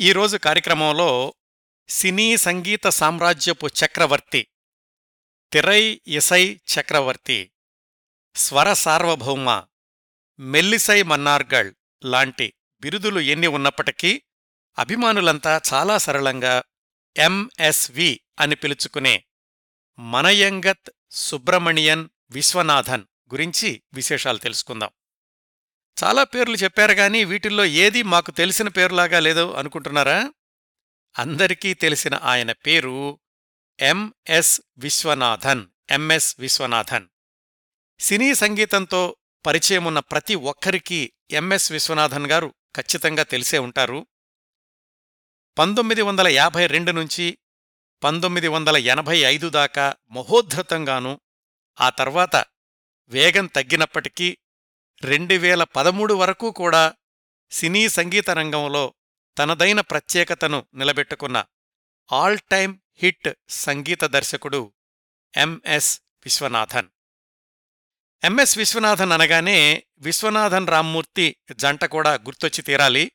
ఈరోజు కార్యక్రమంలో సినీ సంగీత సామ్రాజ్యపు చక్రవర్తి తిరై ఇసై చక్రవర్తి స్వర సార్వభౌమ మెల్లిసై మన్నార్గళ్ లాంటి బిరుదులు ఎన్ని ఉన్నప్పటికీ అభిమానులంతా చాలా సరళంగా ఎంఎస్వి అని పిలుచుకునే మనయంగత్ సుబ్రమణియన్ విశ్వనాథన్ గురించి విశేషాలు తెలుసుకుందాం. చాలా పేర్లు చెప్పారు కానీ వీటిల్లో ఏది మాకు తెలిసిన పేరులాగా లేదో అనుకుంటున్నారా? అందరికీ తెలిసిన ఆయన పేరు ఎంఎస్ విశ్వనాథన్ ఎంఎస్ విశ్వనాథన్. సినీ సంగీతంతో పరిచయమున్న ప్రతి ఒక్కరికీ ఎంఎస్ విశ్వనాథన్ గారు ఖచ్చితంగా తెలిసే ఉంటారు. పంతొమ్మిది వందల యాభై రెండు నుంచి పంతొమ్మిది వందల ఎనభై ఐదు దాకా మహోద్ధృతంగాను ఆ తర్వాత వేగం తగ్గినప్పటికీ రెండు వేల పదమూడు వరకు కూడా సినీ సంగీత రంగంలో తనదైన ప్రత్యేకతను నిలబెట్టుకున్న ఆల్ టైమ్ హిట్ సంగీత దర్శకుడు ఎంఎస్ విశ్వనాథన్. ఎంఎస్ విశ్వనాథన్ అనగానే విశ్వనాథన్ రామ్మూర్తి జంట కూడా గుర్తొచ్చి తీరాలి.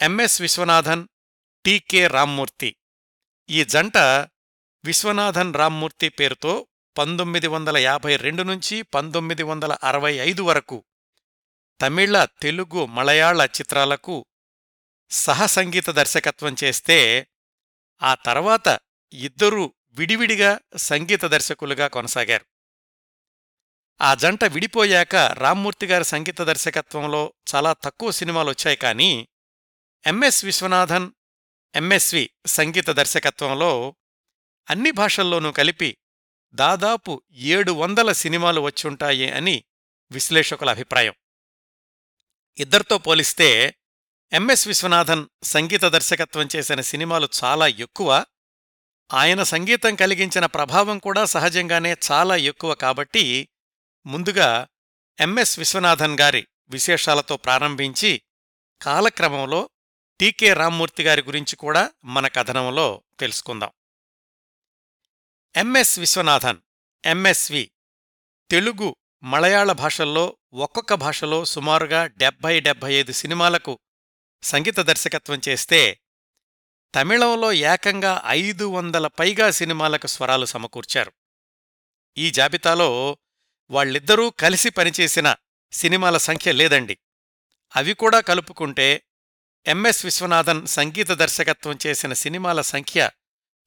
MS Viswanathan TK Ramamoorthy. ఈ జంట విశ్వనాథన్ రామ్మూర్తి పేరుతో పంతొమ్మిది వందల యాభై రెండు నుంచి పంతొమ్మిది వందల అరవై ఐదు వరకు తమిళ తెలుగు మలయాళ చిత్రాలకు సహసంగీత దర్శకత్వం చేస్తే ఆ తర్వాత ఇద్దరూ విడివిడిగా సంగీత దర్శకులుగా కొనసాగారు. ఆ జంట విడిపోయాక రామ్మూర్తి గారి సంగీత దర్శకత్వంలో చాలా తక్కువ సినిమాలు వచ్చాయి కానీ ఎంఎస్ విశ్వనాథన్ ఎంఎస్వి సంగీత దర్శకత్వంలో అన్ని భాషల్లోనూ కలిపి దాదాపు ఏడు వందల సినిమాలు వచ్చుంటాయి అని విశ్లేషకుల అభిప్రాయం. ఇద్దరితో పోలిస్తే ఎంఎస్ విశ్వనాథన్ సంగీత దర్శకత్వం చేసిన సినిమాలు చాలా ఎక్కువ. ఆయన సంగీతం కలిగించిన ప్రభావం కూడా సహజంగానే చాలా ఎక్కువ కాబట్టి ముందుగా ఎంఎస్ విశ్వనాథన్ గారి విశేషాలతో ప్రారంభించి కాలక్రమంలో టీకే రామ్మూర్తి గారి గురించి కూడా మన కథనంలో తెలుసుకుందాం. ఎంఎస్ విశ్వనాథన్ ఎంఎస్వి తెలుగు మలయాళ భాషల్లో ఒక్కొక్క భాషలో సుమారుగా డెబ్బై డెబ్బై ఐదు సినిమాలకు సంగీత దర్శకత్వం చేస్తే తమిళంలో ఏకంగా ఐదు వందల పైగా సినిమాలకు స్వరాలు సమకూర్చారు. ఈ జాబితాలో వాళ్ళిద్దరూ కలిసి పనిచేసిన సినిమాల సంఖ్య లేదండి. అవి కూడా కలుపుకుంటే ఎంఎస్ విశ్వనాథన్ సంగీత దర్శకత్వం చేసిన సినిమాల సంఖ్య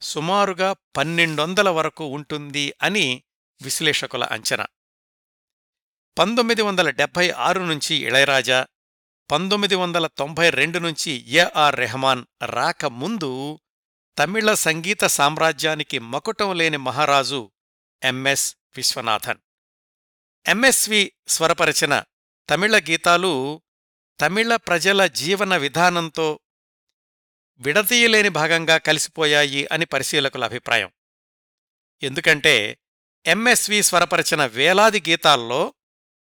సుమారుగా పన్నెండొందల వరకు ఉంటుంది అని విశ్లేషకుల అంచనా. పంతొమ్మిది వందల డెబ్భై ఆరు నుంచి ఇళయరాజా పంతొమ్మిది వందల తొంభై రెండు నుంచి ఏఆర్ రెహమాన్ రాకముందు తమిళ సంగీత సామ్రాజ్యానికి మకుటం లేని మహారాజు ఎంఎస్ విశ్వనాథన్. ఎంఎస్వి స్వరపరచిన తమిళ గీతాలు తమిళ ప్రజల జీవన విధానంతో విడతీయలేని భాగంగా కలిసిపోయాయి అని పరిశీలకుల అభిప్రాయం. ఎందుకంటే ఎంఎస్వి స్వరపరచిన వేలాది గీతాల్లో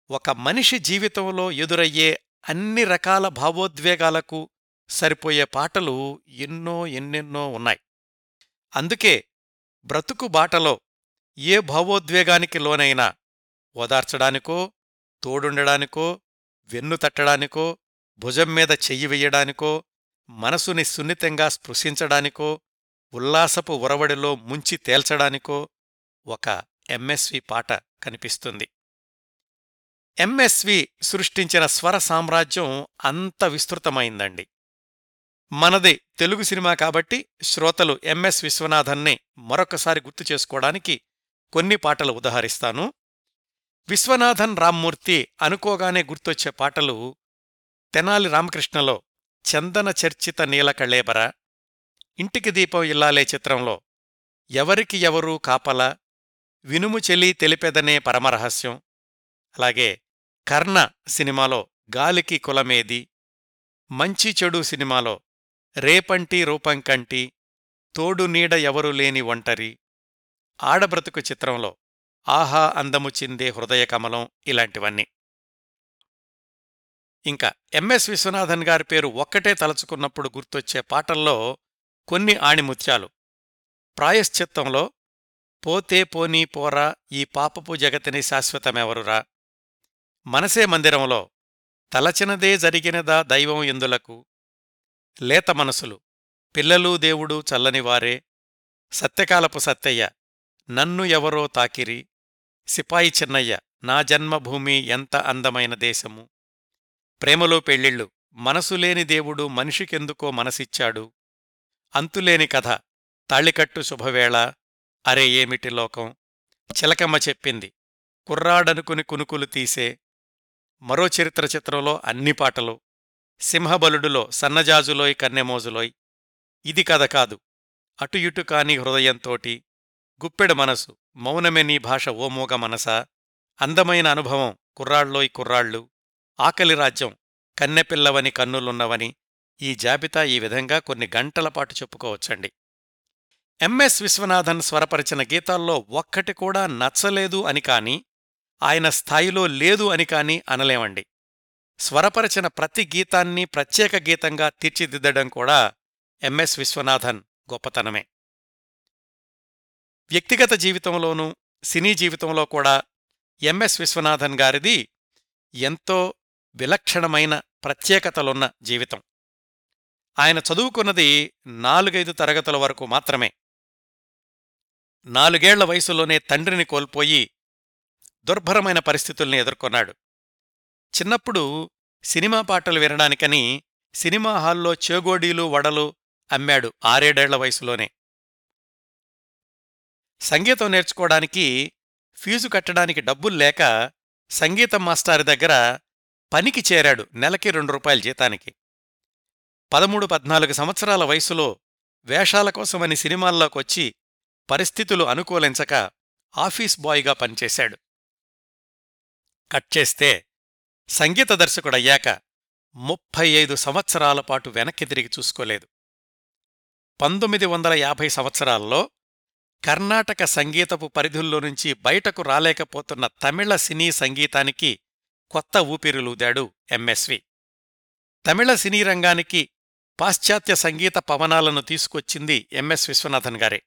ఒక మనిషి జీవితంలో ఎదురయ్యే అన్ని రకాల భావోద్వేగాలకు సరిపోయే పాటలు ఎన్నో ఎన్నెన్నో ఉన్నాయి. అందుకే బ్రతుకు బాటలో ఏ భావోద్వేగానికి లోనైనా ఓదార్చడానికో తోడుండడానికో వెన్ను తట్టడానికో భుజం మీద చెయ్యి వెయ్యడానికో మనసుని సున్నితంగా స్పృశించడానికో ఉల్లాసపు ఉరవడిలో ముంచి తేల్చడానికో ఒక ఎంఎస్వి పాట కనిపిస్తుంది. ఎంఎస్వి సృష్టించిన స్వర సామ్రాజ్యం అంత విస్తృతమైందండి. మనది తెలుగు సినిమా కాబట్టి శ్రోతలు ఎంఎస్ విశ్వనాథన్ని మరొకసారి గుర్తు చేసుకోవడానికి కొన్ని పాటలు ఉదహరిస్తాను. విశ్వనాథన్ రామ్మూర్తి అనుకోగానే గుర్తొచ్చే పాటలు తెనాలి రామకృష్ణలో చందన చర్చిత నీలకళేబర ఇంటికి దీపం ఇల్లాలే చిత్రంలో ఎవరికి ఎవరూ కాపల వినుము చెలి తెలిపెదనే పరమరహస్యం అలాగే కర్ణ సినిమాలో గాలికి కులమేది మంచి చెడు సినిమాలో రేపంటి రూపంకంటి తోడు నీడ ఎవరు లేని ఒంటరి ఆడబ్రతుకు చిత్రంలో ఆహా అందము చిందే హృదయ కమలం ఇలాంటివన్నీ. ఇంకా ఎంఎస్ విశ్వనాథన్ గారి పేరు ఒక్కటే తలుచుకున్నప్పుడు గుర్తొచ్చే పాటల్లో కొన్ని ఆణిముత్యాలు. ప్రాయశ్చిత్తంలో పోతే పోనీ పోరా ఈ పాపపు జగతిని శాశ్వతమెవరురా? మనసే మందిరంలో తలచినదే జరిగినదా దైవం ఎందులకు? లేత మనసులు పిల్లలు దేవుడు చల్లనివారే సత్యకాలపు సత్తయ్య నన్ను ఎవరో తాకిరి సిపాయి చిన్నయ్య నా జన్మభూమి ఎంత అందమైన దేశము? ప్రేమలో పెళ్ళిళ్ళు. మనసులేని దేవుడు మనిషికెందుకో మనసిచ్చాడు. అంతులేని కథ. తాళికట్టు శుభవేళ. అరే ఏమిటి లోకం? చిలకమ్మ చెప్పింది. కుర్రాడనుకుని కునుకులు తీసే. మరో చరిత్ర చిత్రంలో అన్ని పాటలు. సింహబలుడులో సన్నజాజులోయ్ కన్నెమోజులోయ్. ఇది కథ కాదు. అటు ఇటు కాని హృదయంతోటి. గుప్పెడ మనసు. మౌనమే నీ భాష ఓమోగ మనసా. అందమైన అనుభవం కుర్రాళ్ళోయ్ కుర్రాళ్ళు. ఆకలి రాజ్యం కన్నెపిల్లవని కన్నులున్నవని ఈ జాబితా ఈ విధంగా కొన్ని గంటలపాటు చెప్పుకోవచ్చండి. ఎంఎస్ విశ్వనాథన్ స్వరపరిచిన గీతాల్లో ఒక్కటి కూడా నచ్చలేదు అని కాని ఆయన స్థాయిలో లేదు అని కాని అనలేమండి. స్వరపరిచిన ప్రతి గీతాన్ని ప్రత్యేక గీతంగా తీర్చిదిద్దడం కూడా ఎంఎస్ విశ్వనాథన్ గొప్పతనమే. వ్యక్తిగత జీవితంలోనూ సినీ జీవితంలో కూడా ఎంఎస్ విశ్వనాథన్ గారిది ఎంతో విలక్షణమైన ప్రత్యేకతలున్న జీవితం. ఆయన చదువుకున్నది నాలుగైదు తరగతుల వరకు మాత్రమే. నాలుగేళ్ళ వయసులోనే తండ్రిని కోల్పోయి దుర్భరమైన పరిస్థితుల్ని ఎదుర్కొన్నాడు. చిన్నప్పుడు సినిమా పాటలు వినడానికని సినిమా హాల్లో చేగోడీలు వడలు అమ్మాడు ఆరేడేళ్ళ వయసులోనే. సంగీతం నేర్చుకోవడానికి ఫీజు కట్టడానికి డబ్బుల్లేక సంగీతం మాస్టారి దగ్గర పనికి చేరాడు నెలకి రెండు రూపాయల జీతానికి. పదమూడు పద్నాలుగు సంవత్సరాల వయసులో వేషాల కోసమని సినిమాల్లోకొచ్చి పరిస్థితులు అనుకూలించక ఆఫీస్ బాయ్గా పనిచేశాడు. కట్ చేస్తే సంగీత దర్శకుడయ్యాక ముప్పై ఐదు సంవత్సరాల పాటు వెనక్కి తిరిగి చూసుకోలేదు. పంతొమ్మిది వందల యాభై సంవత్సరాల్లో కర్ణాటక సంగీతపు పరిధుల్లో నుంచి బయటకు రాలేకపోతున్న తమిళ సినీ సంగీతానికి కొత్త ఊపిరులూదాడు ఎంఎస్వి. తమిళ సినీ రంగానికి పాశ్చాత్య సంగీత పవనాలను తీసుకొచ్చింది ఎంఎస్ విశ్వనాథన్ గారే.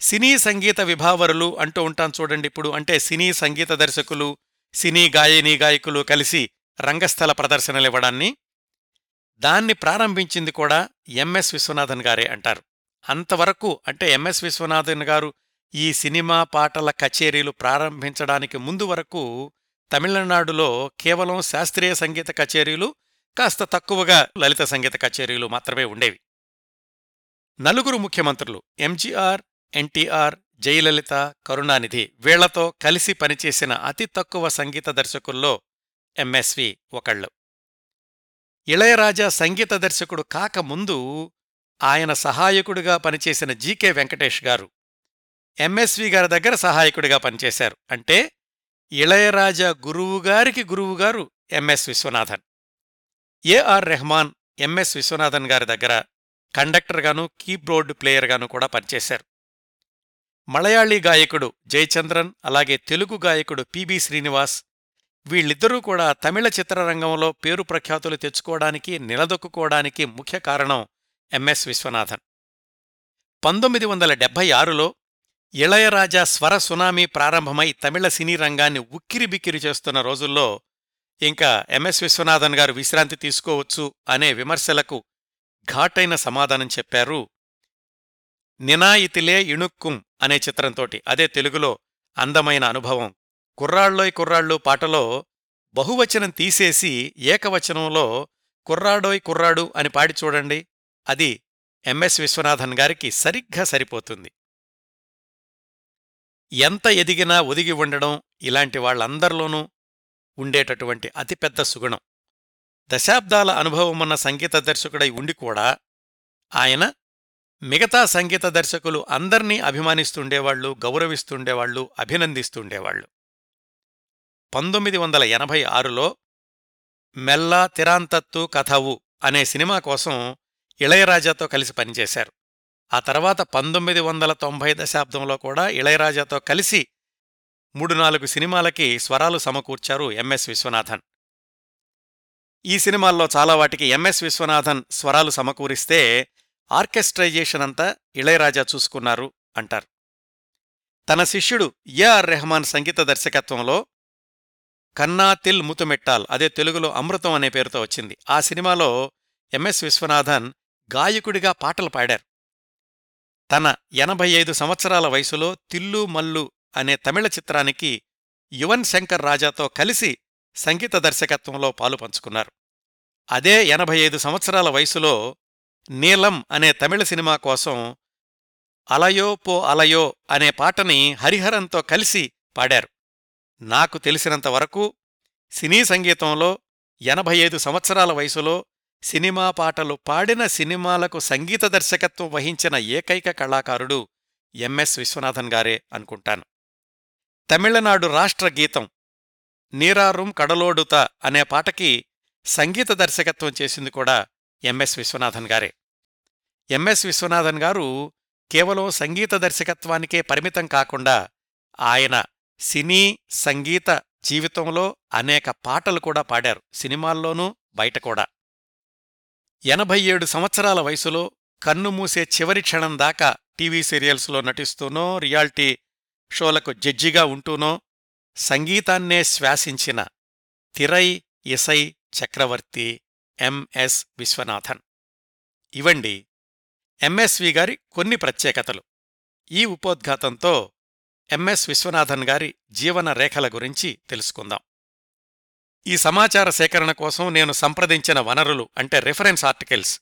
సినీ సంగీత విభావరులు అంటూ ఉంటాం చూడండి ఇప్పుడు అంటే సినీ సంగీత దర్శకులు సినీ గాయనీ గాయకులు కలిసి రంగస్థల ప్రదర్శనలివ్వడాన్ని దాన్ని ప్రారంభించింది కూడా ఎంఎస్ విశ్వనాథన్ గారే అంటారు. అంతవరకు అంటే ఎంఎస్ విశ్వనాథన్ గారు ఈ సినిమా పాటల కచేరీలు ప్రారంభించడానికి ముందు వరకు తమిళనాడులో కేవలం శాస్త్రీయ సంగీత కచేరీలు కాస్త తక్కువగా లలిత సంగీత కచేరీలు మాత్రమే ఉండేవి. నలుగురు ముఖ్యమంత్రులు ఎంజీఆర్ ఎన్టీఆర్ జయలలిత కరుణానిధి వీళ్ళతో కలిసి పనిచేసిన అతి తక్కువ సంగీత దర్శకుల్లో ఎంఎస్వి ఒకళ్ళు. ఇళయరాజా సంగీత దర్శకుడు కాకముందు ఆయన సహాయకుడిగా పనిచేసిన జీకే వెంకటేష్ గారు ఎంఎస్వి గారి దగ్గర సహాయకుడిగా పనిచేశారు. అంటే ఇళయరాజా గురువుగారికి గురువుగారు MS Viswanathan. AR Rahman MS Viswanathan గారి దగ్గర కండక్టర్గాను కీబోర్డ్ ప్లేయర్గాను కూడా పనిచేశారు. మలయాళీ గాయకుడు జయచంద్రన్ అలాగే తెలుగు గాయకుడు పిబి శ్రీనివాస్ వీళ్ళిద్దరూ కూడా తమిళ చిత్రరంగంలో పేరు ప్రఖ్యాతులు తెచ్చుకోవడానికి నిలదొక్కుకోవడానికి ముఖ్య కారణం ఎంఎస్ విశ్వనాథన్. పంతొమ్మిది వందల డెబ్భై ఆరులో ఇళయరాజా స్వర సునామీ ప్రారంభమై తమిళ సినీ రంగాన్ని ఉక్కిరిబిక్కిరి చేస్తున్న రోజుల్లో ఇంకా ఎంఎస్ విశ్వనాథన్ గారు విశ్రాంతి తీసుకోవచ్చు అనే విమర్శలకు ఘాటైన సమాధానం చెప్పారు నినాయితిలే ఇణుక్కుం అనే చిత్రంతోటి. అదే తెలుగులో అందమైన అనుభవం. కుర్రాళ్ళోయ్ కుర్రాళ్ళు పాటలో బహువచనం తీసేసి ఏకవచనంలో కుర్రాడోయ్ కుర్రాడు అని పాడి చూడండి. అది ఎంఎస్ విశ్వనాథన్ గారికి సరిగ్గా సరిపోతుంది. ఎంత ఎదిగినా ఒదిగి ఉండడం ఇలాంటి వాళ్ళందరిలోనూ ఉండేటటువంటి అతిపెద్ద సుగుణం. దశాబ్దాల అనుభవమున్న సంగీత దర్శకుడై ఉండి కూడా ఆయన మిగతా సంగీత దర్శకులు అందర్నీ అభిమానిస్తుండేవాళ్ళు గౌరవిస్తుండేవాళ్ళు అభినందిస్తుండేవాళ్ళు పంతొమ్మిది వందల ఎనభై ఆరులో మెల్లా తిరాంతత్తు కథవు అనే సినిమా కోసం ఇళయరాజాతో కలిసి పనిచేశారు. ఆ తర్వాత పంతొమ్మిది వందల తొంభై దశాబ్దంలో కూడా ఇళయరాజాతో కలిసి మూడు నాలుగు సినిమాలకి స్వరాలు సమకూర్చారు ఎంఎస్ విశ్వనాథన్. ఈ సినిమాల్లో చాలా వాటికి ఎంఎస్ విశ్వనాథన్ స్వరాలు సమకూరిస్తే ఆర్కెస్ట్రైజేషన్ అంతా ఇళయరాజా చూసుకున్నారు అంటారు. తన శిష్యుడు ఏఆర్ రెహమాన్ సంగీత దర్శకత్వంలో కన్నా తిల్ ముతుమెట్టాల్ అదే తెలుగులో అమృతం అనే పేరుతో వచ్చింది. ఆ సినిమాలో ఎంఎస్ విశ్వనాథన్ గాయకుడిగా పాటలు పాడారు. తన ఎనభై ఐదు సంవత్సరాల వయసులో తిల్లు మల్లు అనే తమిళ చిత్రానికి యువన్ శంకర్ రాజాతో కలిసి సంగీత దర్శకత్వంలో పాలుపంచుకున్నారు అదే ఎనభై ఐదు సంవత్సరాల వయసులో నీలం అనే తమిళ సినిమా కోసం అలయో పో అలయో అనే పాటని హరిహరంతో కలిసి పాడారు. నాకు తెలిసినంతవరకు సినీ సంగీతంలో ఎనభై ఐదు సంవత్సరాల వయసులో సినిమా పాటలు పాడిన సినిమాలకు సంగీత దర్శకత్వం వహించిన ఏకైక కళాకారుడు ఎంఎస్ విశ్వనాథన్ గారే అనుకుంటాను. తమిళనాడు రాష్ట్ర గీతం నీరారుం కడలోడుత అనే పాటకి సంగీత దర్శకత్వం చేసింది కూడా ఎంఎస్ విశ్వనాథన్ గారే. ఎంఎస్ విశ్వనాథన్ గారు కేవలం సంగీత దర్శకత్వానికే పరిమితం కాకుండా ఆయన సినీ సంగీత జీవితంలో అనేక పాటలు కూడా పాడారు. సినిమాల్లోనూ బయట కూడా. ఎనభై ఏడు సంవత్సరాల వయసులో కన్ను మూసే చివరి క్షణం దాకా టీవీ సీరియల్స్లో నటిస్తూనో రియాలిటీ షోలకు జడ్జిగా ఉంటూనో సంగీతాన్నే శ్వాసించిన తిరై ఇసై చక్రవర్తి ఎంఎస్ విశ్వనాథన్. ఇవండి ఎంఎస్వి గారి కొన్ని ప్రత్యేకతలు. ఈ ఉపోద్ఘాతంతో ఎంఎస్ విశ్వనాథన్ గారి జీవన రేఖల గురించి తెలుసుకుందాం. ఈ సమాచార సేకరణ కోసం నేను సంప్రదించిన వనరులు అంటే రిఫరెన్స్ ఆర్టికల్స్.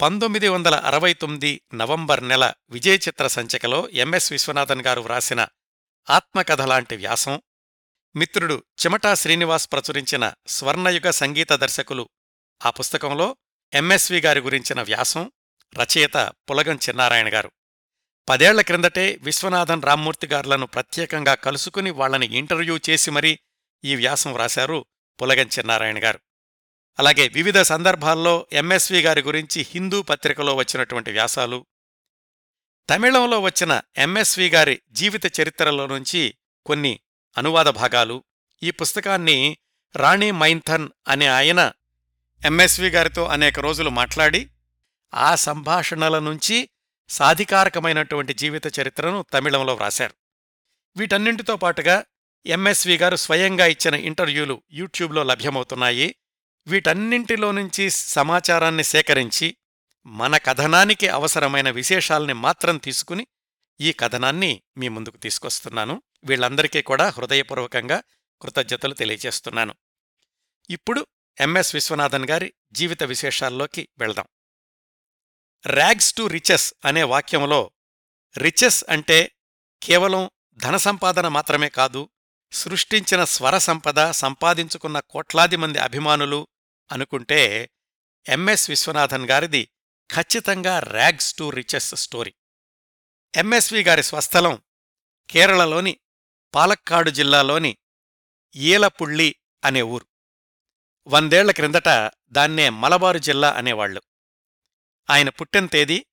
పంతొమ్మిది వందల అరవై తొమ్మిది నవంబర్ నెల విజయ చిత్ర సంచికలో ఎంఎస్ విశ్వనాథన్ గారు వ్రాసిన ఆత్మకథ లాంటి వ్యాసం. మిత్రుడు చిమటా శ్రీనివాస్ ప్రచురించిన స్వర్ణయుగ సంగీత దర్శకులు ఆ పుస్తకంలో ఎంఎస్వి గారి గురించిన వ్యాసం. రచయిత పులగం చిన్నారాయణ గారు. పదేళ్ళ క్రిందటే విశ్వనాథన్ రామ్మూర్తి గారులను ప్రత్యేకంగా కలుసుకుని వాళ్ళని ఇంటర్వ్యూ చేసి మరీ ఈ వ్యాసం వ్రాశారు పులగం చిన్నారాయణ గారు. అలాగే వివిధ సందర్భాల్లో ఎంఎస్వి గారి గురించి హిందూ పత్రికలో వచ్చినటువంటి వ్యాసాలు. తమిళంలో వచ్చిన ఎంఎస్వి గారి జీవిత చరిత్రలో నుంచి కొన్ని అనువాద భాగాలు. ఈ పుస్తకాన్ని రాణి మైంథన్ అనే ఆయన ఎంఎస్వి గారితో అనేక రోజులు మాట్లాడి ఆ సంభాషణల నుంచి సాధికారకమైనటువంటి జీవిత చరిత్రను తమిళంలో వ్రాశారు. వీటన్నింటితో పాటుగా ఎంఎస్వి గారు స్వయంగా ఇచ్చిన ఇంటర్వ్యూలు యూట్యూబ్లో లభ్యమవుతున్నాయి. వీటన్నింటిలో నుంచి సమాచారాన్ని సేకరించి మన కథనానికి అవసరమైన విశేషాల్ని మాత్రం తీసుకుని ఈ కథనాన్ని మీ ముందుకు తీసుకొస్తున్నాను. వీళ్ళందరికీ కూడా హృదయపూర్వకంగా కృతజ్ఞతలు తెలియజేస్తున్నాను. ఇప్పుడు ఎంఎస్ విశ్వనాథన్ గారి జీవిత విశేషాల్లోకి వెళ్దాం. ర్యాగ్స్ టు రిచెస్ అనే వాక్యంలో రిచెస్ అంటే కేవలం ధన సంపాదన మాత్రమే కాదు సృష్టించిన స్వర సంపద సంపాదించుకున్న కోట్లాది మంది అభిమానులు అనుకుంటే ఎంఎస్ విశ్వనాథన్ గారిది ఖచ్చితంగా rags to riches story MSV గారి స్వస్థలం కేరళలోని పాలక్కాడు జిల్లాలోని ఈలపుళ్ళి అనే ఊరు. వందేళ్ళ క్రిందట దాన్నే మలబారు జిల్లా అనేవాళ్ళు ఆయన పుట్టిన తేదీ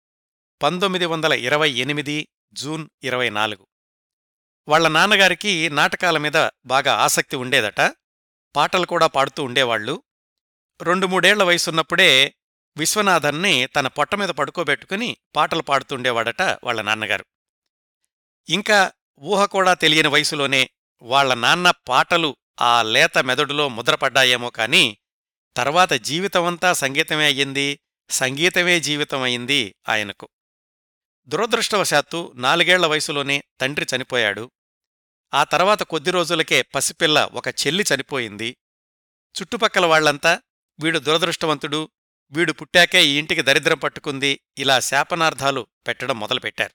పంతొమ్మిది వందల ఇరవై ఎనిమిది జూన్ ఇరవై నాలుగు. వాళ్ళ నాన్నగారికి నాటకాల మీద బాగా ఆసక్తి ఉండేదట. పాటలు కూడా పాడుతూ ఉండేవాళ్ళు రెండు మూడేళ్ళ వయసున్నప్పుడే విశ్వనాథన్ని తన పొట్ట మీద పడుకోబెట్టుకుని పాటలు పాడుతుండేవాడట వాళ్ళ నాన్నగారు. ఇంకా ఊహ కూడా తెలియని వయసులోనే వాళ్ళ నాన్న పాటలు ఆ లేత మెదడులో ముద్రపడ్డాయేమో కాని తర్వాత జీవితమంతా సంగీతమే అయ్యింది సంగీతమే జీవితమైంది ఆయనకు. దురదృష్టవశాత్తు నాలుగేళ్ళ వయసులోనే తండ్రి చనిపోయాడు. ఆ తర్వాత కొద్ది రోజులకే పసిపిల్ల ఒక చెల్లి చనిపోయింది. చుట్టుపక్కల వాళ్ళంతా వీడు దురదృష్టవంతుడు వీడు పుట్టాకే ఈ ఇంటికి దరిద్రం పట్టుకుంది ఇలా శాపనార్థాలు పెట్టడం మొదలుపెట్టారు.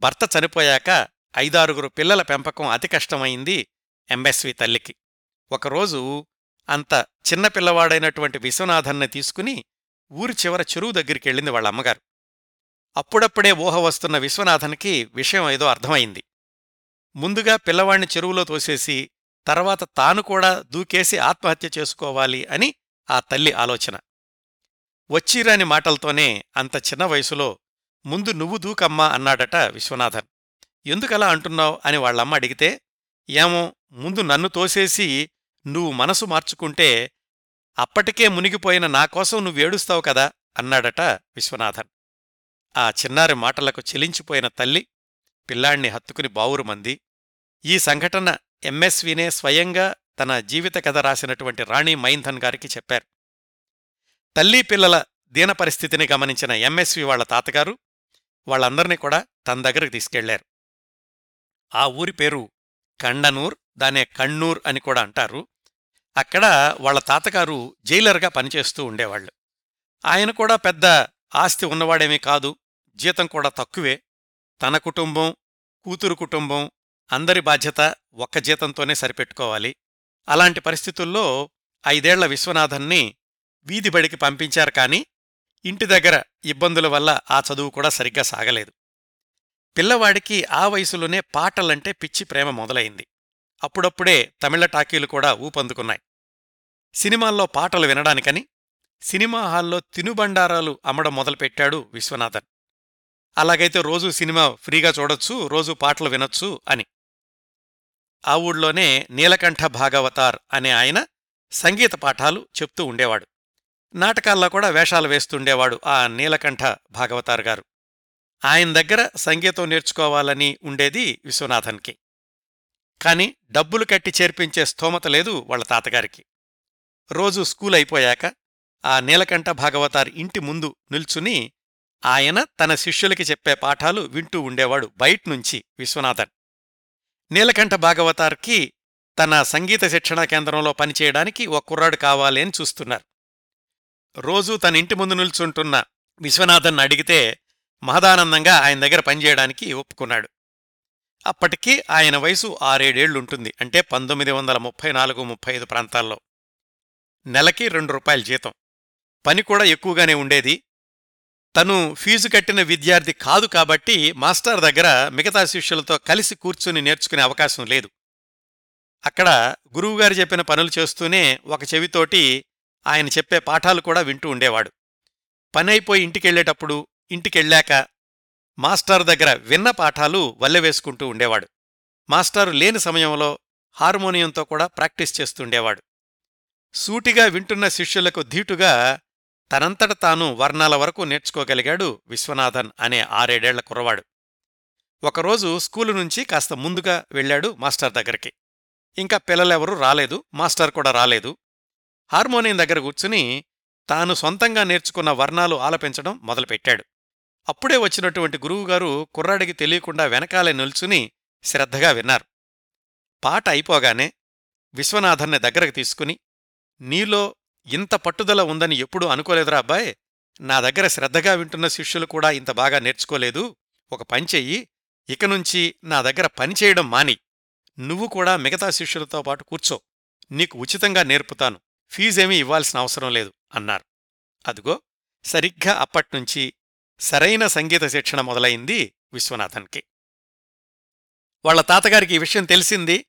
భర్త చనిపోయాక ఐదారుగురు పిల్లల పెంపకం అతి కష్టమైంది ఎంఎస్వి తల్లికి. ఒకరోజు అంత చిన్న పిల్లవాడైనటువంటి విశ్వనాథన్ని తీసుకుని ఊరి చివర చెరువు దగ్గరికెళ్ళింది వాళ్ళ అమ్మగారు. అప్పుడప్పుడే ఊహ వస్తున్న విశ్వనాథన్కి విషయం ఏదో అర్థమైంది. ముందుగా పిల్లవాణ్ణి చెరువులో తోసేసి తర్వాత తాను కూడా దూకేసి ఆత్మహత్య చేసుకోవాలి అని ఆ తల్లి ఆలోచన. వచ్చిరాని మాటలతోనే అంత చిన్న వయసులో ముందు నువ్వు దూకమ్మా అన్నాడట విశ్వనాథన్. ఎందుకలా అంటున్నావు అని వాళ్ళమ్మ అడిగితే ఏమో ముందు నన్ను తోసేసి నువ్వు మనసు మార్చుకుంటే అప్పటికే మునిగిపోయిన నాకోసం నువ్వేడుస్తావు కదా అన్నాడట విశ్వనాథన్. ఆ చిన్నారి మాటలకు చెలించిపోయిన తల్లి పిల్లాణ్ణి హత్తుకుని బావురుమంది ఈ సంఘటన ఎంఎస్వినే స్వయంగా తన జీవిత కథ రాసినటువంటి రాణి మైంధన్ గారికి చెప్పారు. తల్లి పిల్లల దీన పరిస్థితిని గమనించిన ఎంఎస్వి వాళ్ళ తాతగారు వాళ్ళందర్నీ కూడా తన దగ్గరకు తీసుకెళ్ళారు. ఆ ఊరి పేరు కండనూర్ దానే కణ్ణూర్ అని కూడా అంటారు. అక్కడ వాళ్ళ తాతగారు జైలర్గా పనిచేస్తూ ఉండేవాళ్ళు ఆయన కూడా పెద్ద ఆస్తి ఉన్నవాడేమీ కాదు. జీతం కూడా తక్కువే. తన కుటుంబం కూతురు కుటుంబం అందరి బాధ్యత ఒక్క జీతంతోనే సరిపెట్టుకోవాలి. అలాంటి పరిస్థితుల్లో ఐదేళ్ళ విశ్వనాథన్ని వీధిబడికి పంపించారు కాని ఇంటి దగ్గర ఇబ్బందుల వల్ల ఆ చదువు కూడా సరిగ్గా సాగలేదు. పిల్లవాడికి ఆ వయసులోనే పాటలంటే పిచ్చి ప్రేమ మొదలైంది. అప్పుడప్పుడే తమిళ టాకీలు కూడా ఊపందుకున్నాయి. సినిమాల్లో పాటలు వినడానికని సినిమా హాల్లో తినుబండారాలు అమ్మడం మొదలుపెట్టాడు విశ్వనాథన్. అలాగైతే రోజూ సినిమా ఫ్రీగా చూడొచ్చు రోజూ పాటలు వినొచ్చు అని. ఆ ఊళ్ళోనే నీలకంఠ భాగవతార్ అనే ఆయన సంగీత పాఠాలు చెప్తూ ఉండేవాడు. నాటకాల్లో కూడా వేషాలు వేస్తుండేవాడు ఆ నీలకంఠ భాగవతార్ గారు. ఆయన దగ్గర సంగీతం నేర్చుకోవాలని ఉండేది విశ్వనాథన్కి. కాని డబ్బులు కట్టి చేర్పించే స్తోమత లేదు వాళ్ళ తాతగారికి. రోజు స్కూల్ అయిపోయాక ఆ నీలకంఠ భాగవతార్ ఇంటి ముందు నిల్చుని ఆయన తన శిష్యులకి చెప్పే పాఠాలు వింటూ ఉండేవాడు బయట్నుంచి విశ్వనాథన్. నీలకంఠ భాగవతార్కి తన సంగీత శిక్షణా కేంద్రంలో పనిచేయడానికి ఒక కుర్రాడు కావాలి అని చూస్తున్నారు. రోజూ తన ఇంటి ముందు నిల్చుంటున్న విశ్వనాథన్ అడిగితే మహదానందంగా ఆయన దగ్గర పనిచేయడానికి ఒప్పుకున్నాడు. అప్పటికి ఆయన వయసు ఆరేడేళ్ళుంటుంది అంటే పంతొమ్మిది వందల ముప్పై నాలుగు ముప్పై ఐదు ప్రాంతాల్లో. నెలకి రెండు రూపాయల జీతం. పని కూడా ఎక్కువగానే ఉండేది తను ఫీజు కట్టిన విద్యార్థి కాదు కాబట్టి మాస్టర్ దగ్గర మిగతా శిష్యులతో కలిసి కూర్చుని నేర్చుకునే అవకాశం లేదు. అక్కడ గురువుగారు చెప్పిన పనులు చేస్తూనే ఒక చెవితోటి ఆయన చెప్పే పాఠాలు కూడా వింటూ ఉండేవాడు. పనైపోయి ఇంటికెళ్ళేటప్పుడు ఇంటికెళ్ళాక మాస్టర్ దగ్గర విన్న పాఠాలు వల్లెవేసుకుంటూ ఉండేవాడు. మాస్టారు లేని సమయంలో హార్మోనియంతో కూడా ప్రాక్టీస్ చేస్తుండేవాడు సూటిగా వింటున్న శిష్యులకు ధీటుగా తనంతట తాను వర్ణాల వరకు నేర్చుకోగలిగాడు విశ్వనాథన్ అనే ఆరేడేళ్ళ కుర్రవాడు. ఒకరోజు స్కూలు నుంచి కాస్త ముందుగా వెళ్ళాడు మాస్టర్ దగ్గరికి. ఇంకా పిల్లలెవరూ రాలేదు మాస్టర్ కూడా రాలేదు. హార్మోనియం దగ్గర కూర్చుని తాను సొంతంగా నేర్చుకున్న వర్ణాలు ఆలపించడం మొదలుపెట్టాడు. అప్పుడే వచ్చినటువంటి గురువుగారు కుర్రాడికి తెలియకుండా వెనకాలే నిల్చుని శ్రద్ధగా విన్నారు. పాట అయిపోగానే విశ్వనాథన్ని దగ్గరకు తీసుకుని నీలో ఇంత పట్టుదల ఉందని ఎప్పుడూ అనుకోలేదురా అబ్బాయ్. నా దగ్గర శ్రద్ధగా వింటున్న శిష్యులు కూడా ఇంత బాగా నేర్చుకోలేదు. ఒక పని చెయ్యి. ఇక నుంచి నా దగ్గర పనిచేయడం మాని. నువ్వు కూడా మిగతా శిష్యులతో పాటు కూర్చో. నీకు ఉచితంగా నేర్పుతాను. ఫీజేమీ ఇవ్వాల్సిన అవసరం లేదు అన్నారు. అదుగో సరిగ్గా అప్పట్నుంచి సరైన సంగీత శిక్షణ మొదలైంది విశ్వనాథన్కి. వాళ్ళ తాతగారికి ఈ విషయం తెలిసింది.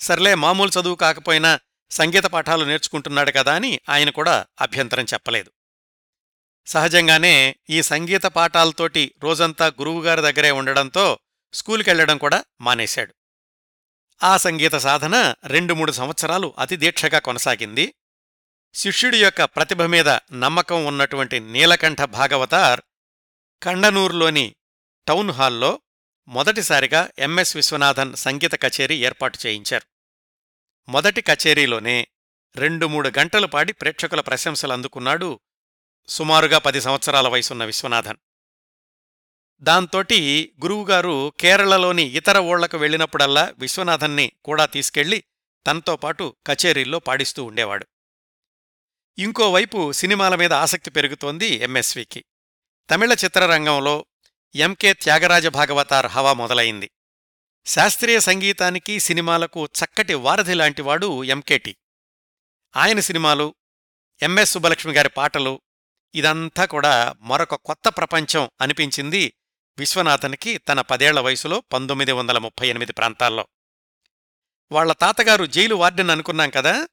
సర్లే మామూలు చదువు కాకపోయినా సంగీత పాఠాలు నేర్చుకుంటున్నాడు కదా అని ఆయన కూడా అభ్యంతరం చెప్పలేదు. సహజంగానే ఈ సంగీత పాఠాలతోటి రోజంతా గురువుగారి దగ్గరే ఉండడంతో స్కూలుకెళ్ళడం కూడా మానేశాడు. ఆ సంగీత సాధన రెండు మూడు సంవత్సరాలు అతి దీక్షగా కొనసాగింది. శిష్యుడి యొక్క ప్రతిభ మీద నమ్మకం ఉన్నటువంటి నీలకంఠ భాగవతార్ కండనూర్లోని టౌన్ హాల్లో మొదటిసారిగా ఎంఎస్ విశ్వనాథన్ సంగీత కచేరీ ఏర్పాటు చేయించారు. మొదటి కచేరీలోనే రెండు మూడు గంటలు పాడి ప్రేక్షకుల ప్రశంసలు అందుకున్నాడు సుమారుగా పది సంవత్సరాల వయసున్న విశ్వనాథన్. దాంతోటి గురువుగారు కేరళలోని ఇతర ఊళ్ళకు వెళ్ళినప్పుడల్లా విశ్వనాథన్ని కూడా తీసుకెళ్ళి తనతో పాటు కచేరీల్లో పాడిస్తూ ఉండేవాడు. ఇంకోవైపు సినిమాల మీద ఆసక్తి పెరుగుతోంది ఎంఎస్వికి. తమిళ చిత్రరంగంలో ఎంకే త్యాగరాజ భాగవతార్ హవా మొదలైంది. శాస్త్రీయ సంగీతానికి సినిమాలకు చక్కటి వారధి లాంటివాడు ఎంకేటి. ఆయన సినిమాలు ఎంఎస్ సుబ్బలక్ష్మి గారి పాటలు ఇదంతా కూడా మరొక కొత్త ప్రపంచం అనిపించింది విశ్వనాథన్కి తన పదేళ్ళ వయసులో పంతొమ్మిది వందల ముప్పై ఎనిమిది ప్రాంతాల్లో. వాళ్ళ తాతగారు జైలు వార్డెన్ అనుకున్నాం కదా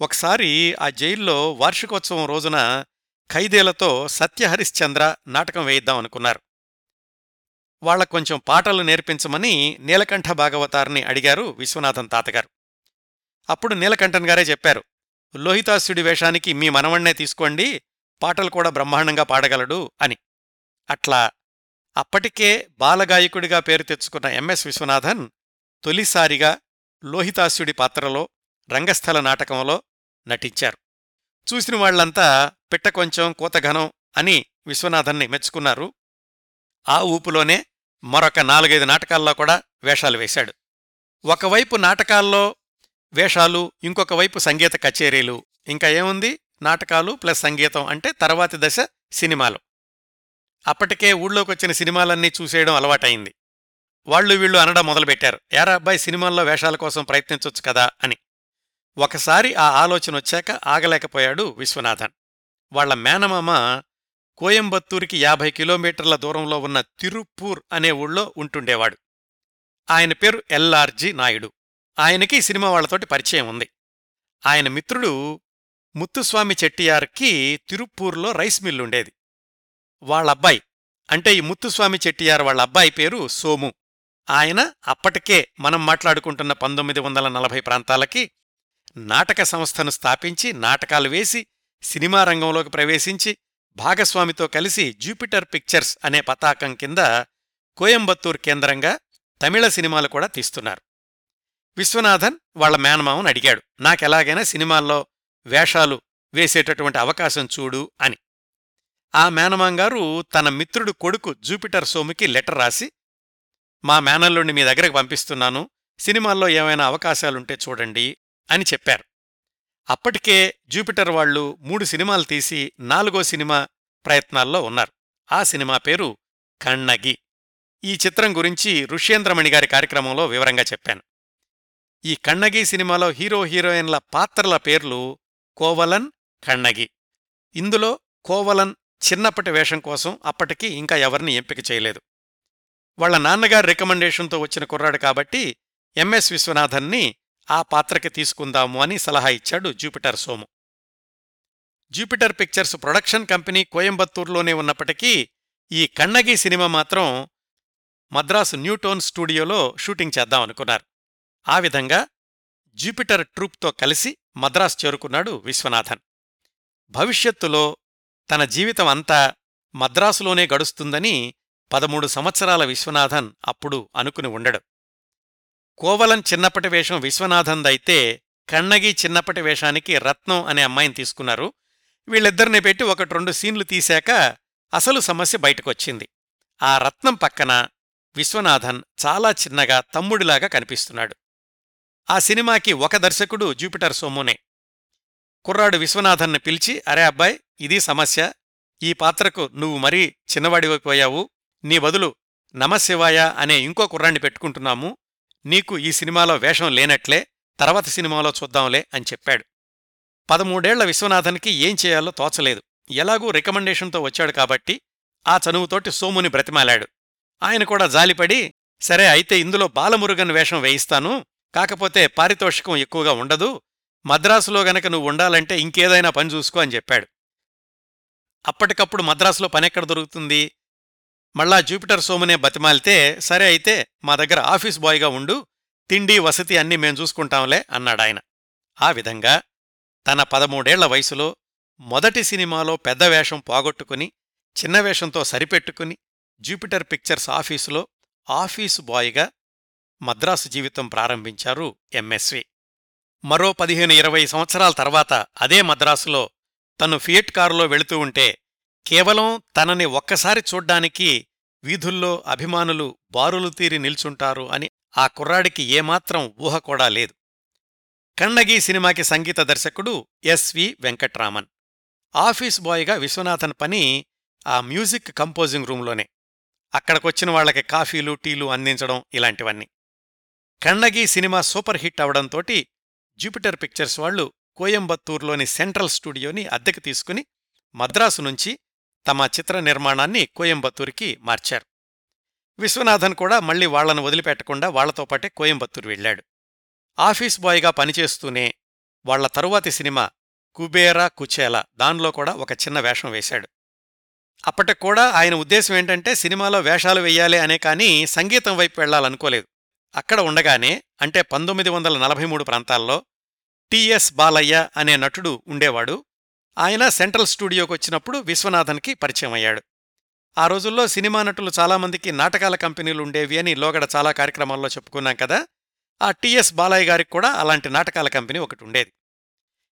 ఒకసారి ఆ జైల్లో వార్షికోత్సవం రోజున ఖైదీలతో సత్యహరిశ్చంద్ర నాటకం వేయిద్దాం అనుకున్నారు. వాళ్ళకు కొంచెం పాటలు నేర్పించమని నీలకంఠ భాగవతారిని అడిగారు విశ్వనాథన్ తాతగారు. అప్పుడు నీలకంఠన్ గారే చెప్పారు లోహితాస్యుడి వేషానికి మీ మనవణ్ణే తీసుకోండి పాటలు కూడా బ్రహ్మాండంగా పాడగలడు అని. అట్లా అప్పటికే బాలగాయకుడిగా పేరు తెచ్చుకున్న ఎంఎస్ విశ్వనాథన్ తొలిసారిగా లోహితాస్యుడి పాత్రలో రంగస్థల నాటకంలో నటించారు. చూసిన వాళ్ళంతా పిట్ట కొంచెం కూతఘనం అని విశ్వనాథన్ని మెచ్చుకున్నారు. ఆ ఊపులోనే మరొక నాలుగైదు నాటకాల్లో కూడా వేషాలు వేశాడు. ఒకవైపు నాటకాల్లో వేషాలు ఇంకొక వైపు సంగీత కచేరీలు. ఇంకా ఏముంది? నాటకాలు ప్లస్ సంగీతం అంటే తర్వాతి దశ సినిమాలు. అప్పటికే ఊళ్ళోకొచ్చిన సినిమాలన్నీ చూసేయడం అలవాటైంది. వాళ్ళు వీళ్ళు అనడం మొదలుపెట్టారు. యారా అబ్బాయి సినిమాల్లో వేషాల కోసం ప్రయత్నించొచ్చు కదా అని. ఒకసారి ఆ ఆలోచన వచ్చాక ఆగలేకపోయాడు విశ్వనాథన్. వాళ్ళ మేనమామ కోయంబత్తూరికి యాభై కిలోమీటర్ల దూరంలో ఉన్న తిరుప్పూర్ అనే ఊళ్ళో ఉంటుండేవాడు. ఆయన పేరు ఎల్ఆర్జి నాయుడు. ఆయనకి సినిమా వాళ్ళతోటి పరిచయం ఉంది. ఆయన మిత్రుడు ముత్తుస్వామి చెట్టియార్కి తిరుప్పూర్లో రైస్ మిల్లుండేది వాళ్ళబ్బాయి అంటే ఈ ముత్తుస్వామి చెట్టియార్ వాళ్ళ అబ్బాయి పేరు సోము. ఆయన అప్పటికే మనం మాట్లాడుకుంటున్న పంతొమ్మిది వందల నలభై ప్రాంతాలకి నాటక సంస్థను స్థాపించి నాటకాలు వేసి సినిమా రంగంలోకి ప్రవేశించి భాగస్వామితో కలిసి జూపిటర్ పిక్చర్స్ అనే పతాకం కింద కోయంబత్తూర్ కేంద్రంగా తమిళ సినిమాలు కూడా తీస్తున్నారు. విశ్వనాథన్ వాళ్ళ మేనమామను అడిగాడు నాకెలాగైనా సినిమాల్లో వేషాలు వేసేటటువంటి అవకాశం చూడు అని. ఆ మేనమాంగారు తన మిత్రుడు కొడుకు జూపిటర్ సోముకి లెటర్ రాసి మా మేనల్లుండి మీ దగ్గరకు పంపిస్తున్నాను సినిమాల్లో ఏమైనా అవకాశాలుంటే చూడండి అని చెప్పారు. అప్పటికే జూపిటర్ వాళ్ళు మూడు సినిమాలు తీసి నాలుగో సినిమా ప్రయత్నాల్లో ఉన్నారు. ఆ సినిమా పేరు కన్నగి. ఈ చిత్రం గురించి ఋష్యేంద్రమణిగారి కార్యక్రమంలో వివరంగా చెప్పాను. ఈ కన్నగి సినిమాలో హీరో హీరోయిన్ల పాత్రల పేర్లు కోవలన్ కన్నగి. ఇందులో కోవలన్ చిన్నప్పటి వేషం కోసం అప్పటికి ఇంకా ఎవరిని ఎంపిక చేయలేదు. వాళ్ళ నాన్నగారి రికమెండేషన్తో వచ్చిన కుర్రాడు కాబట్టి ఎంఎస్ విశ్వనాథన్ని ఆ పాత్రకి తీసుకుందాము అని సలహా ఇచ్చాడు Jupiter Somu. Jupiter Pictures production company కోయంబత్తూర్లోనే ఉన్నప్పటికీ ఈ కన్నగి సినిమా మాత్రం మద్రాసు న్యూటోన్ స్టూడియోలో షూటింగ్ చేద్దామనుకున్నారు ఆ విధంగా జూపిటర్ ట్రూప్తో కలిసి మద్రాసు చేరుకున్నాడు విశ్వనాథన్. భవిష్యత్తులో తన జీవితం అంతా మద్రాసులోనే గడుస్తుందని పదమూడు సంవత్సరాల విశ్వనాథన్ అప్పుడు అనుకుని ఉండడు. కోవలం చిన్నప్పటి వేషం విశ్వనాథందైతే కన్నగి చిన్నప్పటి వేషానికి రత్నం అనే అమ్మాయిని తీసుకున్నారు. వీళ్ళిద్దరిని పెట్టి ఒకటి రెండు సీన్లు తీశాక అసలు సమస్య బయటకొచ్చింది. ఆ రత్నం పక్కన విశ్వనాథన్ చాలా చిన్నగా తమ్ముడిలాగా కనిపిస్తున్నాడు. ఆ సినిమాకి ఒక దర్శకుడు జూపిటర్ సోమునే. కుర్రాడు విశ్వనాథన్ని పిలిచి అరే అబ్బాయ్ ఇది సమస్య. ఈ పాత్రకు నువ్వు మరీ చిన్నవాడివైపోయావు. నీ బదులు నమశివాయ అనే ఇంకో కుర్రాన్ని పెట్టుకుంటున్నాము. నీకు ఈ సినిమాలో వేషం లేనట్లే తర్వాత సినిమాలో చూద్దాంలే అని చెప్పాడు. పదమూడేళ్ళ విశ్వనాథన్కి ఏం చేయాలో తోచలేదు. ఎలాగూ రికమెండేషన్తో వచ్చాడు కాబట్టి ఆ చనువుతోటి సోముని బ్రతిమాలాడు. ఆయన కూడా జాలిపడి సరే అయితే ఇందులో బాలమురుగన్ వేషం వేయిస్తాను కాకపోతే పారితోషికం ఎక్కువగా ఉండదు మద్రాసులో గనక నువ్వు ఉండాలంటే ఇంకేదైనా పని చూసుకో అని చెప్పాడు. అప్పటికప్పుడు మద్రాసులో పనెక్కడ దొరుకుతుంది? మళ్ళా జూపిటర్ సోమునే బతిమాలితే సరే అయితే మా దగ్గర ఆఫీస్ బాయ్గా ఉండు తిండి వసతి అన్నీ మేం చూసుకుంటాంలే అన్నాడాయన. ఆ విధంగా తన పదమూడేళ్ళ వయసులో మొదటి సినిమాలో పెద్ద వేషం పోగొట్టుకుని చిన్న వేషంతో సరిపెట్టుకుని జూపిటర్ పిక్చర్స్ ఆఫీసులో ఆఫీసు బాయ్గా మద్రాసు జీవితం ప్రారంభించారు ఎంఎస్వి మరో పదిహేను ఇరవై సంవత్సరాల తర్వాత అదే మద్రాసులో తను ఫియట్ కారులో వెళుతూ ఉంటే కేవలం తనని ఒక్కసారి చూడ్డానికి వీధుల్లో అభిమానులు బారులు తీరి నిల్చుంటారు అని ఆ కుర్రాడికి ఏమాత్రం ఊహ కూడా లేదు. కన్నగి సినిమాకి సంగీత దర్శకుడు ఎస్వి వెంకట్రామన్. ఆఫీస్ బాయ్గా విశ్వనాథన్ పని ఆ మ్యూజిక్ కంపోజింగ్ రూంలోనే అక్కడికొచ్చిన వాళ్ళకి కాఫీలు టీలు అందించడం ఇలాంటివన్నీ. కన్నగి సినిమా సూపర్ హిట్ అవడంతోటి జూపిటర్ పిక్చర్స్ వాళ్ళు కోయంబత్తూర్లోని సెంట్రల్ స్టూడియోని అద్దెకు తీసుకుని మద్రాసు నుంచి తమ చిత్ర నిర్మాణాన్ని కోయంబత్తూరుకి మార్చారు. విశ్వనాథన్ కూడా మళ్ళీ వాళ్ళను వదిలిపెట్టకుండా వాళ్ళతో పాటే కోయంబత్తూరు వెళ్ళాడు ఆఫీస్ బాయ్గా పనిచేస్తూనే వాళ్ళ తరువాతి సినిమా కుబేరా కుచేలా దానిలో కూడా ఒక చిన్న వేషం వేశాడు. అప్పటికూడా ఆయన ఉద్దేశం ఏంటంటే సినిమాలో వేషాలు వెయ్యాలి అనే కానీ సంగీతం వైపు వెళ్ళాలనుకోలేదు అక్కడ ఉండగానే అంటే పంతొమ్మిది వందల నలభై మూడు ప్రాంతాల్లో టిఎస్ బాలయ్య అనే నటుడు ఉండేవాడు. ఆయన సెంట్రల్ స్టూడియోకి వచ్చినప్పుడు విశ్వనాథన్కి పరిచయం అయ్యాడు. ఆ రోజుల్లో సినిమా నటులు చాలామందికి నాటకాల కంపెనీలు ఉండేవి అని లోగడ చాలా కార్యక్రమాల్లో చెప్పుకున్నాం కదా! ఆ టిఎస్ బాలయ్య గారికి కూడా అలాంటి నాటకాల కంపెనీ ఒకటి ఉండేది.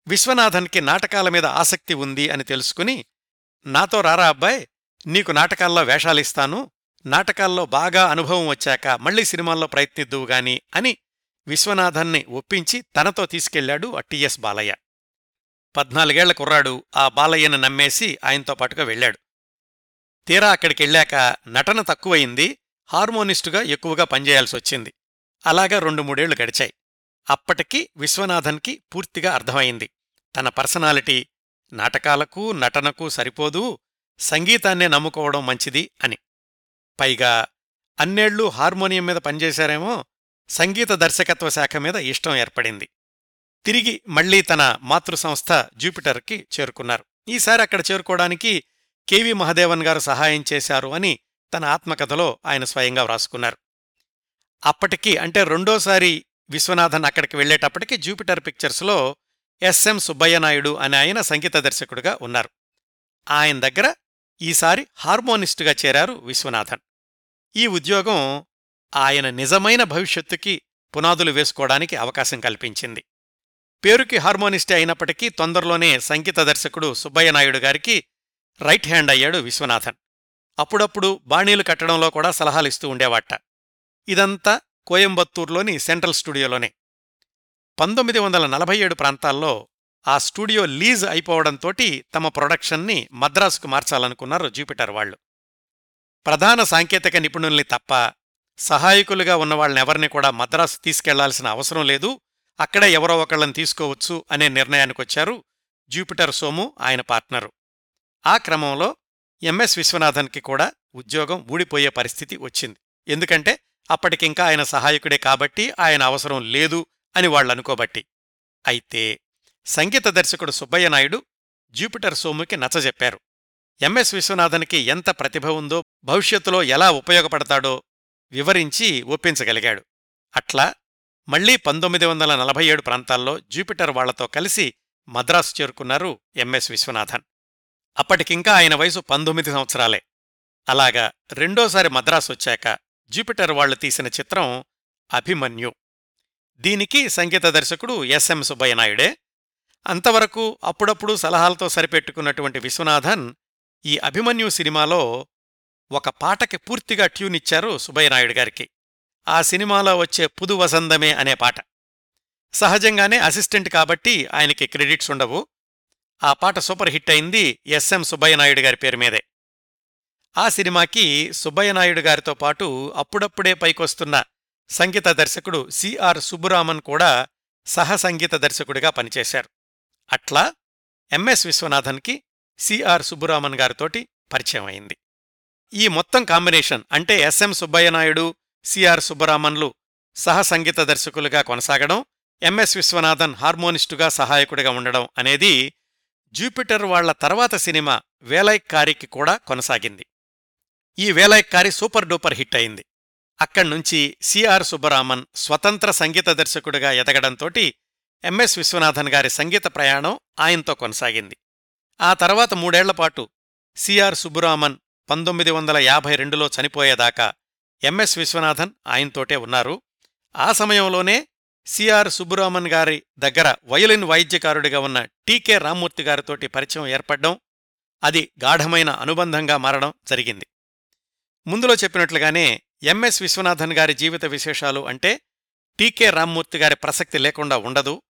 విశ్వనాథన్కి నాటకాల మీద ఆసక్తి ఉంది అని తెలుసుకుని నాతో రారా అబ్బాయ్ నీకు నాటకాల్లో వేషాలిస్తాను నాటకాల్లో బాగా అనుభవం వచ్చాక మళ్ళీ సినిమాల్లో ప్రయత్నిద్దువు గాని అని విశ్వనాథన్ని ఒప్పించి తనతో తీసుకెళ్ళాడు ఆ టిఎస్ బాలయ్య. పద్నాలుగేళ్ళ కుర్రాడు ఆ బాలయ్యను నమ్మేసి ఆయనతో పాటుగా వెళ్ళాడు. తీరా అక్కడికెళ్ళాక నటన తక్కువయింది హార్మోనిస్టుగా ఎక్కువగా పనిచేయాల్సొచ్చింది. అలాగా రెండు మూడేళ్ళు గడిచాయి. అప్పటికి విశ్వనాథన్కి పూర్తిగా అర్థమైంది తన పర్సనాలిటీ నాటకాలకు నటనకు సరిపోదు సంగీతాన్నే నమ్ముకోవడం మంచిది అని. పైగా అన్నేళ్ళు హార్మోనియం మీద పనిచేశారేమో సంగీత దర్శకత్వ శాఖ మీద ఇష్టం ఏర్పడింది. తిరిగి మళ్ళీ తన మాతృ సంస్థ జూపిటర్కి చేరుకున్నారు. ఈసారి అక్కడ చేరుకోవడానికి కెవి మహదేవన్ గారు సహాయం చేశారు అని తన ఆత్మకథలో ఆయన స్వయంగా వ్రాసుకున్నారు. అప్పటికి అంటే రెండోసారి విశ్వనాథన్ అక్కడికి వెళ్ళేటప్పటికి జూపిటర్ పిక్చర్స్లో ఎస్ఎం సుబ్బయ్య నాయుడు అనే ఆయన సంగీత దర్శకుడిగా ఉన్నారు. ఆయన దగ్గర ఈసారి హార్మోనిస్టుగా చేరారు విశ్వనాథన్. ఈ ఉద్యోగం ఆయన నిజమైన భవిష్యత్తుకి పునాదులు వేసుకోవడానికి అవకాశం కల్పించింది. పేరుకి హార్మోనిస్టే అయినప్పటికీ తొందరలోనే సంగీత దర్శకుడు సుబ్బయ్య నాయుడు గారికి రైట్ హ్యాండ్ అయ్యాడు విశ్వనాథన్. అప్పుడప్పుడు బాణీలు కట్టడంలో కూడా సలహాలిస్తూ ఉండేవాట. ఇదంతా కోయంబత్తూర్లోని సెంట్రల్ స్టూడియోలోనే. పంతొమ్మిది వందల నలభై ఏడు ప్రాంతాల్లో ఆ స్టూడియో లీజ్ అయిపోవడంతోటి తమ ప్రొడక్షన్ని మద్రాసుకు మార్చాలనుకున్నారు జూపిటర్ వాళ్ళు ప్రధాన సాంకేతిక నిపుణుల్ని తప్ప సహాయకులుగా ఉన్నవాళ్ళనెవరిని కూడా మద్రాసు తీసుకెళ్ళాల్సిన అవసరం లేదు. అక్కడే ఎవరో ఒకళ్ళని తీసుకోవచ్చు అనే నిర్ణయానికొచ్చారు జూపిటర్ సోము ఆయన పార్ట్నరు. ఆ క్రమంలో ఎంఎస్ విశ్వనాథన్కి కూడా ఉద్యోగం ఊడిపోయే పరిస్థితి వచ్చింది. ఎందుకంటే అప్పటికింకా ఆయన సహాయకుడే కాబట్టి ఆయన అవసరం లేదు అని వాళ్ళనుకోబట్టి. అయితే సంగీత దర్శకుడు సుబ్బయ్య నాయుడు జూపిటర్ సోముకి నచ్చజెప్పారు ఎంఎస్ విశ్వనాథన్కి ఎంత ప్రతిభ ఉందో భవిష్యత్తులో ఎలా ఉపయోగపడతాడో వివరించి ఒప్పించగలిగాడు. అట్లా మళ్ళీ పంతొమ్మిది వందల నలభై ఏడు ప్రాంతాల్లో జూపిటర్ వాళ్ళతో కలిసి మద్రాసు చేరుకున్నారు ఎంఎస్ విశ్వనాథన్. అప్పటికింకా ఆయన వయసు పంతొమ్మిది సంవత్సరాలే. అలాగా రెండోసారి మద్రాసు వచ్చాక జూపిటర్ వాళ్ళు తీసిన చిత్రం అభిమన్యు. దీనికి సంగీత దర్శకుడు ఎస్ఎం సుబ్బయ్య నాయుడే అంతవరకు అప్పుడప్పుడు సలహాలతో సరిపెట్టుకున్నటువంటి విశ్వనాథన్ ఈ అభిమన్యు సినిమాలో ఒక పాటకి పూర్తిగా ట్యూన్ ఇచ్చారు సుబ్బయ్య నాయుడు గారికి. ఆ సినిమాలో వచ్చే పుదు వసందమే అనే పాట. సహజంగానే అసిస్టెంట్ కాబట్టి ఆయనకి క్రెడిట్స్ ఉండవు. ఆ పాట సూపర్ హిట్ అయింది ఎస్ఎం సుబ్బయ్యనాయుడు గారి పేరు మీదే. ఆ సినిమాకి సుబ్బయ్యనాయుడు గారితో పాటు అప్పుడప్పుడే పైకొస్తున్న సంగీత దర్శకుడు సిఆర్ సుబ్బురామన్ కూడా సహ సంగీత దర్శకుడిగా పనిచేశారు. అట్లా ఎంఎస్ విశ్వనాథన్కి సిఆర్ సుబ్బురామన్ గారితోటి పరిచయం అయింది. ఈ మొత్తం కాంబినేషన్ అంటే ఎస్ఎం సుబ్బయ్యనాయుడు నాయుడు సిఆర్ సుబ్బరామన్లు సహ సంగీత దర్శకులుగా కొనసాగడం ఎంఎస్ విశ్వనాథన్ హార్మోనిస్టుగా సహాయకుడిగా ఉండడం అనేది జూపిటర్ వాళ్ళ తర్వాత సినిమా వేలైక్కారికి కూడా కొనసాగింది. ఈ వేలైక్కారి సూపర్ డూపర్ హిట్ అయింది. అక్కడ్నుంచి సిఆర్ సుబ్బరామన్ స్వతంత్ర సంగీత దర్శకుడిగా ఎదగడంతోటి ఎంఎస్ విశ్వనాథన్ గారి సంగీత ప్రయాణం ఆయనతో కొనసాగింది. ఆ తర్వాత మూడేళ్ళపాటు సిఆర్ సుబ్బురామన్ పంతొమ్మిది వందల యాభై రెండులో చనిపోయేదాకా ఎంఎస్ విశ్వనాథన్ ఆయనతోటే ఉన్నారు. ఆ సమయంలోనే సిఆర్ సుబ్బురామన్ గారి దగ్గర వయలిన్ వాయిద్యకారుడిగా ఉన్న టీకే రామ్మూర్తి గారితోటి పరిచయం ఏర్పడ్డం అది గాఢమైన అనుబంధంగా మారడం జరిగింది. ముందులో చెప్పినట్లుగానే ఎంఎస్ విశ్వనాథన్ గారి జీవిత విశేషాలు అంటే టీకే రామ్మూర్తి గారి ప్రసక్తి లేకుండా ఉండదు.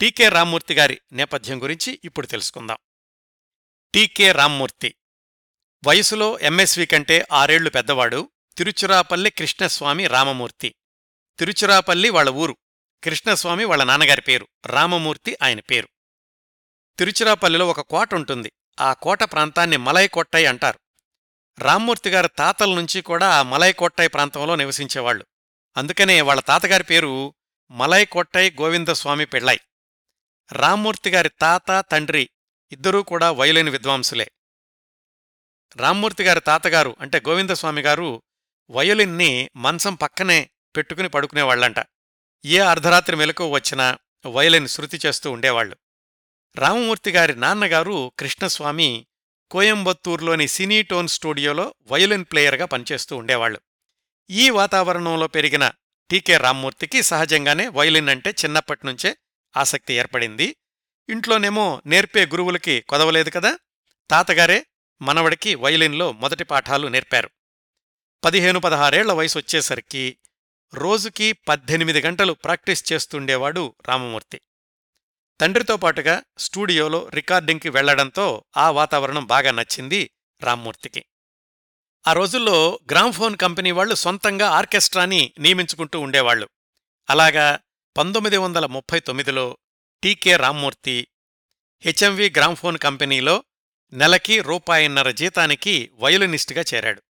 టీకే రామ్మూర్తి గారి నేపథ్యం గురించి ఇప్పుడు తెలుసుకుందాం. టీకే రామ్మూర్తి వయసులో ఎంఎస్వి కంటే ఆరేళ్ళు పెద్దవాడు. తిరుచురాపల్లి కృష్ణస్వామి రామమూర్తి. తిరుచురాపల్లి వాళ్ళ ఊరు. కృష్ణస్వామి వాళ్ళ నాన్నగారి పేరు. రామమూర్తి ఆయన పేరు. తిరుచిరాపల్లిలో ఒక కోట ఉంటుంది. ఆ కోట ప్రాంతాన్ని మలైకొట్టై అంటారు. రామ్మూర్తి గారి తాతల నుంచి కూడా ఆ మలైకొట్టై ప్రాంతంలో నివసించేవాళ్ళు అందుకనే వాళ్ళ తాతగారి పేరు మలైకొట్టై గోవిందస్వామి పెళ్ళై. రామ్మూర్తి గారి తాత తండ్రి ఇద్దరూ కూడా వయలేని విద్వాంసులే. రామ్మూర్తి గారి తాతగారు అంటే గోవిందస్వామి గారు వయలిన్ని మంచం పక్కనే పెట్టుకుని పడుకునేవాళ్ళంట ఏ అర్ధరాత్రి మెలకు వచ్చినా వయలిన్ శృతి చేస్తూ ఉండేవాళ్ళు రామమూర్తి గారి నాన్నగారు కృష్ణస్వామి కోయంబత్తూర్లోని సినీటోన్ స్టూడియోలో వయలిన్ ప్లేయర్గా పనిచేస్తూ ఉండేవాళ్ళు ఈ వాతావరణంలో పెరిగిన టీకే రామ్మూర్తికి సహజంగానే వయలిన్ అంటే చిన్నప్పటినుంచే ఆసక్తి ఏర్పడింది. ఇంట్లోనేమో నేర్పే గురువులకి కొదవలేదు కదా? తాతగారే మనవడికి వయలిన్లో మొదటి పాఠాలు నేర్పారు. పదిహేను పదహారేళ్ళ వయసు వచ్చేసరికి రోజుకి పద్దెనిమిది గంటలు ప్రాక్టీస్ చేస్తుండేవాడు రామమూర్తి. తండ్రితో పాటుగా స్టూడియోలో రికార్డింగ్కి వెళ్ళడంతో ఆ వాతావరణం బాగా నచ్చింది రామ్మూర్తికి. ఆ రోజుల్లో గ్రామ్ఫోన్ కంపెనీ వాళ్ళు సొంతంగా ఆర్కెస్ట్రాని నియమించుకుంటూ ఉండేవాళ్ళు అలాగా పంతొమ్మిది వందల ముప్పై తొమ్మిదిలో టీకే రామ్మూర్తి హెచ్ఎంవి గ్రామ్ఫోన్ కంపెనీలో నెలకి రూపాయిన్నర జీతానికి వయోలినిస్టుగా చేరాడు.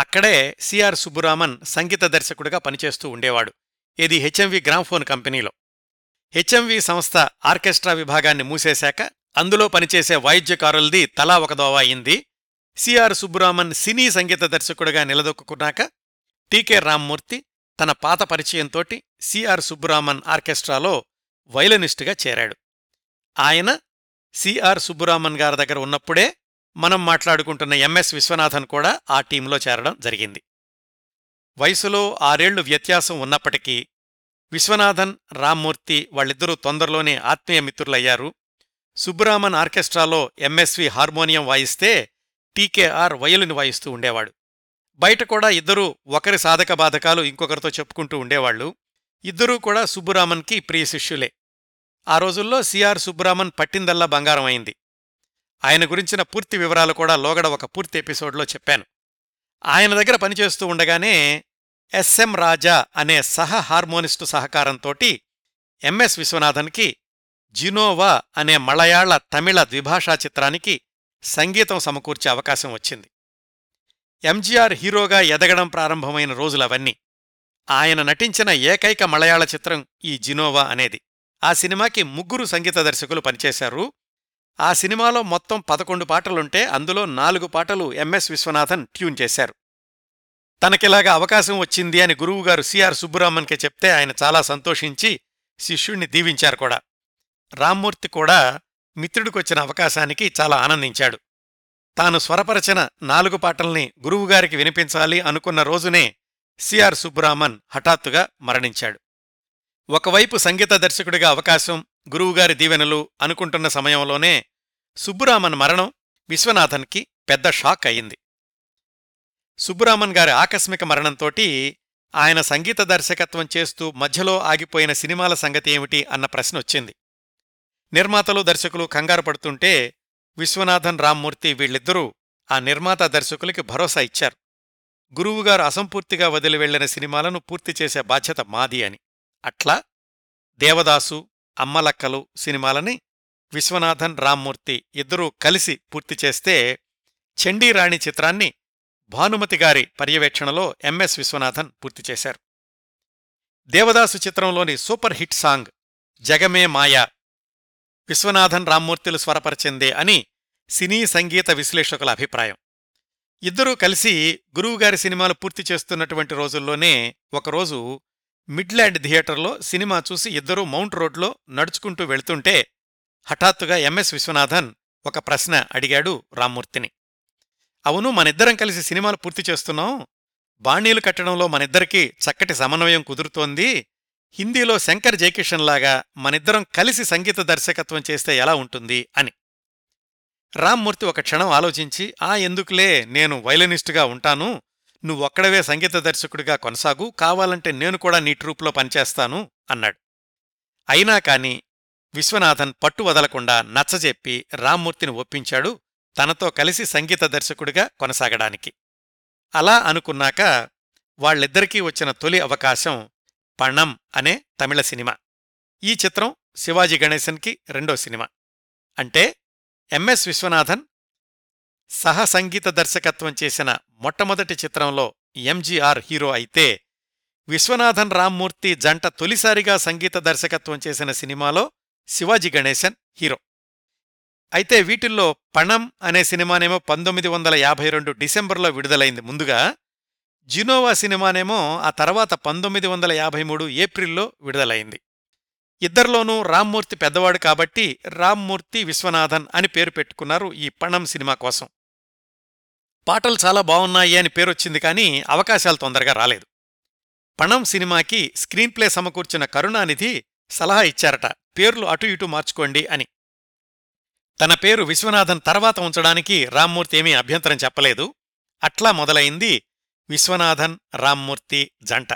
అక్కడే సిఆర్ సుబ్బురామన్ సంగీత దర్శకుడిగా పనిచేస్తూ ఉండేవాడు. ఇది హెచ్ఎంవి గ్రామ్ఫోన్ కంపెనీలో. హెచ్ఎంవి సంస్థ ఆర్కెస్ట్రా విభాగాన్ని మూసేశాక అందులో పనిచేసే వాయిద్యకారులది తలా ఒకదోవ అయింది. సిఆర్ సుబ్బురామన్ సినీ సంగీత దర్శకుడిగా నిలదొక్కున్నాక టీకే రామ్మూర్తి తన పాత పరిచయంతోటి సిఆర్ సుబ్బురామన్ ఆర్కెస్ట్రాలో వైలనిస్టుగా చేరాడు. ఆయన సిఆర్ సుబ్బురామన్ గారి దగ్గర ఉన్నప్పుడే మనం మాట్లాడుకుంటున్న ఎంఎస్ విశ్వనాథన్ కూడా ఆ టీంలో చేరడం జరిగింది. వయసులో ఆరేళ్ళు వ్యత్యాసం ఉన్నప్పటికీ విశ్వనాథన్ రామ్మూర్తి వాళ్ళిద్దరూ తొందరలోనే ఆత్మీయ మిత్రులయ్యారు. సుబ్బరామన్ ఆర్కెస్ట్రాలో ఎంఎస్వి హార్మోనియం వాయిస్తే టీకేఆర్ వయలుని వాయిస్తూ ఉండేవాడు. బయట కూడా ఇద్దరూ ఒకరి సాధక బాధకాలు ఇంకొకరితో చెప్పుకుంటూ ఉండేవాళ్ళు ఇద్దరూ కూడా సుబ్బురామన్కి ప్రియ శిష్యులే. ఆ రోజుల్లో సిఆర్ సుబ్బరామన్ పట్టిందల్లా బంగారం అయింది. ఆయన గురించిన పూర్తి వివరాలు కూడా లోగడ ఒక పూర్తి ఎపిసోడ్లో చెప్పాను. ఆయన దగ్గర పనిచేస్తూ ఉండగానే ఎస్ఎం రాజా అనే సహ హార్మోనిస్టు సహకారంతోటి ఎంఎస్ విశ్వనాథన్కి జినోవా అనే మలయాళ తమిళ ద్విభాషా చిత్రానికి సంగీతం సమకూర్చే అవకాశం వచ్చింది. ఎంజీఆర్ హీరోగా ఎదగడం ప్రారంభమైన రోజులవన్నీ. ఆయన నటించిన ఏకైక మలయాళ చిత్రం ఈ జినోవా అనేది. ఆ సినిమాకి ముగ్గురు సంగీత దర్శకులు పనిచేశారు. ఆ సినిమాలో మొత్తం పదకొండు పాటలుంటే అందులో నాలుగు పాటలు ఎంఎస్ విశ్వనాథన్ ట్యూన్ చేశారు. తనకిలాగా అవకాశం వచ్చింది అని గురువుగారు సిఆర్ సుబ్బురామన్కి చెప్తే ఆయన చాలా సంతోషించి శిష్యుణ్ణి దీవించారు కూడా. రామ్మూర్తి కూడా మిత్రుడికొచ్చిన అవకాశానికి చాలా ఆనందించాడు. తాను స్వరపరచిన నాలుగు పాటల్ని గురువుగారికి వినిపించాలి అనుకున్న రోజునే సిఆర్ సుబ్బురామన్ హఠాత్తుగా మరణించాడు. ఒకవైపు సంగీత దర్శకుడిగా అవకాశం గురువుగారి దీవెనలు అనుకుంటున్న సమయంలోనే సుబ్బురామన్ మరణం విశ్వనాథన్కి పెద్ద షాక్ అయింది సుబ్బురామన్ గారి ఆకస్మిక మరణంతోటి ఆయన సంగీత దర్శకత్వం చేస్తూ మధ్యలో ఆగిపోయిన సినిమాల సంగతి ఏమిటి అన్న ప్రశ్న వచ్చింది. నిర్మాతలు దర్శకులు కంగారు పడుతుంటే విశ్వనాథన్ రామ్మూర్తి వీళ్ళిద్దరూ ఆ నిర్మాత దర్శకులకి భరోసా ఇచ్చారు. గురువుగారు అసంపూర్తిగా వదిలి వెళ్ళిన సినిమాలను పూర్తి చేసే బాధ్యత మాది అని. అట్లా దేవదాసు అమ్మలక్కలు సినిమాలని విశ్వనాథన్ రామ్మూర్తి ఇద్దరూ కలిసి పూర్తి చేస్తే చండీరాణి చిత్రాన్ని భానుమతి గారి పర్యవేక్షణలో ఎంఎస్ విశ్వనాథన్ పూర్తి చేశారు. దేవదాసు చిత్రంలోని సూపర్ హిట్ సాంగ్ జగమే మాయా విశ్వనాథన్ రామ్మూర్తులు స్వరపరిచిందే అని సినీ సంగీత విశ్లేషకుల అభిప్రాయం. ఇద్దరూ కలిసి గురువుగారి సినిమాలు పూర్తి చేస్తున్నటువంటి రోజుల్లోనే ఒకరోజు మిడ్లాండ్ థియేటర్లో సినిమా చూసి ఇద్దరూ మౌంట్ రోడ్లో నడుచుకుంటూ వెళ్తుంటే హఠాత్తుగా ఎంఎస్ విశ్వనాథన్ ఒక ప్రశ్న అడిగాడు రామ్మూర్తిని. అవును మనిద్దరం కలిసి సినిమాలు పూర్తి చేస్తున్నాం. బాణీలు కట్టడంలో మనిద్దరికీ చక్కటి సమన్వయం కుదురుతోంది. హిందీలో శంకర్ జయకిషన్ లాగా మనిద్దరం కలిసి సంగీత దర్శకత్వం చేస్తే ఎలా ఉంటుంది అని. రామ్మూర్తి ఒక క్షణం ఆలోచించి ఆ ఎందుకులే నేను వైలనిస్టుగా ఉంటాను. నువ్వొక్కడవే సంగీత దర్శకుడిగా కొనసాగు. కావాలంటే నేను కూడా నీ ట్రూప్లో పనిచేస్తాను అన్నాడు. అయినా కాని విశ్వనాథన్ పట్టు వదలకుండా నచ్చజెప్పి రామ్మూర్తిని ఒప్పించాడు తనతో కలిసి సంగీత దర్శకుడిగా కొనసాగడానికి. అలా అనుకున్నాక వాళ్ళిద్దరికీ వచ్చిన తొలి అవకాశం పణం అనే తమిళ సినిమా. ఈ చిత్రం శివాజీ గణేశన్కి రెండో సినిమా. అంటే ఎంఎస్ విశ్వనాథన్ సహ సంగీత దర్శకత్వం చేసిన మొట్టమొదటి చిత్రంలో ఎంజీఆర్ హీరో అయితే విశ్వనాథన్ రామ్మూర్తి జంట తొలిసారిగా సంగీత దర్శకత్వం చేసిన సినిమాలో శివాజీ గణేశన్ హీరో. అయితే వీటిల్లో పణం అనే సినిమానేమో పంతొమ్మిది వందల యాభై రెండు డిసెంబర్లో విడుదలైంది. ముందుగా జినోవా సినిమానేమో ఆ తర్వాత పంతొమ్మిది వందల యాభై మూడు ఏప్రిల్లో విడుదలైంది. ఇద్దరిలోనూ రామ్మూర్తి పెద్దవాడు కాబట్టి రామ్మూర్తి విశ్వనాథన్ అని పేరు పెట్టుకున్నారు ఈ పణం సినిమా కోసం. పాటలు చాలా బాగున్నాయి అని పేరొచ్చింది కానీ అవకాశాలు తొందరగా రాలేదు. పణం సినిమాకి స్క్రీన్ప్లే సమకూర్చిన కరుణానిధి సలహా ఇచ్చారట. పేర్లు అటు ఇటు మార్చుకోండి అని. తన పేరు విశ్వనాథన్ తర్వాత ఉంచడానికి రామ్మూర్తి ఏమీ అభ్యంతరం చెప్పలేదు. అట్లా మొదలైంది విశ్వనాథన్ రామ్మూర్తి జంట.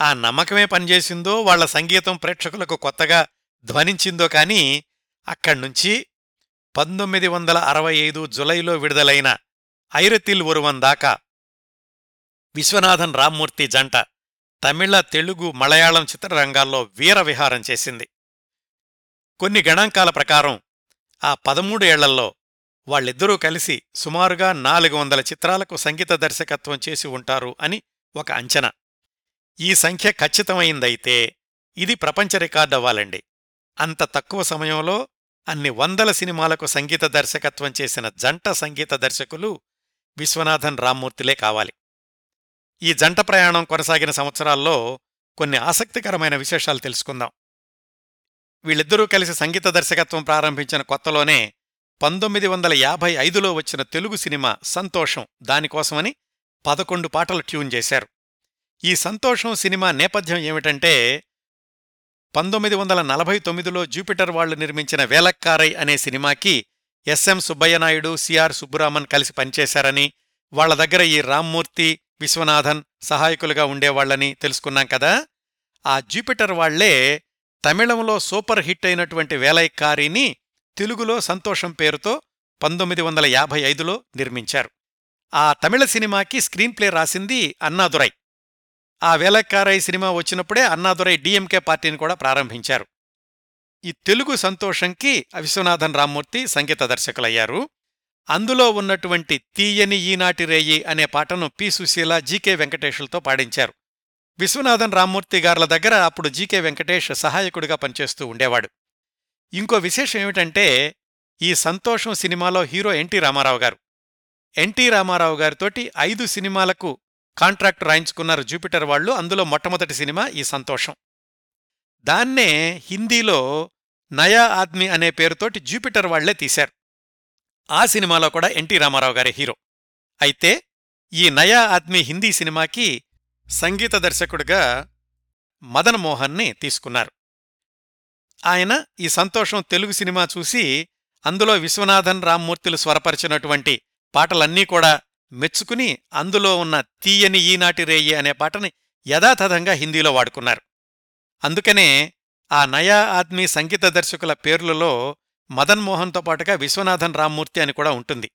ఆ నమ్మకమే పనిచేసిందో వాళ్ళ సంగీతం ప్రేక్షకులకు కొత్తగా ధ్వనించిందో కాని అక్కడ్నుంచి పంతొమ్మిది వందల అరవై ఐదు జులైలో విడుదలైన ఐరతిల్ ఒరువన్ దాకా విశ్వనాథన్ రామ్మూర్తి జంట తమిళ తెలుగు మలయాళం చిత్రరంగాల్లో వీరవిహారం చేసింది. కొన్ని గణాంకాల ప్రకారం ఆ పదమూడు ఏళ్ళలో వాళ్ళిద్దరూ కలిసి సుమారుగా నాలుగు వందల చిత్రాలకు సంగీత దర్శకత్వం చేసి ఉంటారు అని ఒక అంచనా. ఈ సంఖ్య ఖచ్చితమైందైతే ఇది ప్రపంచ రికార్డ్ అవ్వాలండి. అంత తక్కువ సమయంలో అన్ని వందల సినిమాలకు సంగీత దర్శకత్వం చేసిన జంట సంగీత దర్శకులు విశ్వనాథన్ రామ్మూర్తిలే కావాలి. ఈ జంట ప్రయాణం కొనసాగిన సంవత్సరాల్లో కొన్ని ఆసక్తికరమైన విశేషాలు తెలుసుకుందాం. వీళ్ళిద్దరూ కలిసి సంగీత దర్శకత్వం ప్రారంభించిన కొత్తలోనే పంతొమ్మిది వందల యాభై ఐదులో వచ్చిన తెలుగు సినిమా సంతోషం దానికోసమని పదకొండు పాటలు ట్యూన్ చేశారు. ఈ సంతోషం సినిమా నేపథ్యం ఏమిటంటే పంతొమ్మిది వందల నలభై తొమ్మిదిలో జూపిటర్ వాళ్ళు నిర్మించిన వేలక్కారై అనే సినిమాకి ఎస్ఎం సుబ్బయ్యనాయుడు సిఆర్ సుబ్బురామన్ కలిసి పనిచేశారని వాళ్ళ దగ్గర ఈ రామ్మూర్తి విశ్వనాథన్ సహాయకులుగా ఉండేవాళ్ళని తెలుసుకున్నాం కదా. ఆ జూపిటర్ వాళ్ళే తమిళంలో సూపర్ హిట్ అయినటువంటి వేలైక్కారిని తెలుగులో సంతోషం పేరుతో పంతొమ్మిది వందల యాభై ఐదులో నిర్మించారు. ఆ తమిళ సినిమాకి స్క్రీన్ ప్లే రాసింది అన్నాదురై. ఆ వేలక్కారై సినిమా వచ్చినప్పుడే అన్నాదురై డిఎంకే పార్టీని కూడా ప్రారంభించారు. ఈ తెలుగు సంతోషంకి విశ్వనాథన్ రామ్మూర్తి సంగీత దర్శకులయ్యారు. అందులో ఉన్నటువంటి తీయని ఈనాటి రేయి అనే పాటను పి సుశీల జీకే వెంకటేషులతో పాడించారు. విశ్వనాథన్ రామ్మూర్తి గార్ల దగ్గర అప్పుడు జీకే వెంకటేష్ సహాయకుడిగా పనిచేస్తూ ఉండేవాడు. ఇంకో విశేషం ఏమిటంటే ఈ సంతోషం సినిమాలో హీరో ఎన్టీ రామారావు గారు. ఎన్టీ రామారావు గారితోటి ఐదు సినిమాలకు కాంట్రాక్ట్ రాయించుకున్నారు జూపిటర్ వాళ్ళు. అందులో మొట్టమొదటి సినిమా ఈ సంతోషం. దాన్నే హిందీలో నయా ఆద్మీ అనే పేరుతోటి జూపిటర్ వాళ్ళే తీశారు. ఆ సినిమాలో కూడా ఎన్టీ రామారావు గారే హీరో. అయితే ఈ నయా ఆద్మీ హిందీ సినిమాకి సంగీత దర్శకుడిగా మదన్ మోహన్ని తీసుకున్నారు. ఆయన ఈ సంతోషం తెలుగు సినిమా చూసి అందులో విశ్వనాథన్ రామ్మూర్తులు స్వరపరిచినటువంటి పాటలన్నీ కూడా మెచ్చుకుని అందులో ఉన్న తీయని ఈనాటి రేయి అనే పాటని యథాతథంగా హిందీలో వాడుకున్నారు. అందుకనే ఆ నయా ఆద్మీ సంగీత దర్శకుల పేర్లలో మదన్ మోహన్తో పాటుగా విశ్వనాథన్ రామ్మూర్తి అని కూడా ఉంటుంది.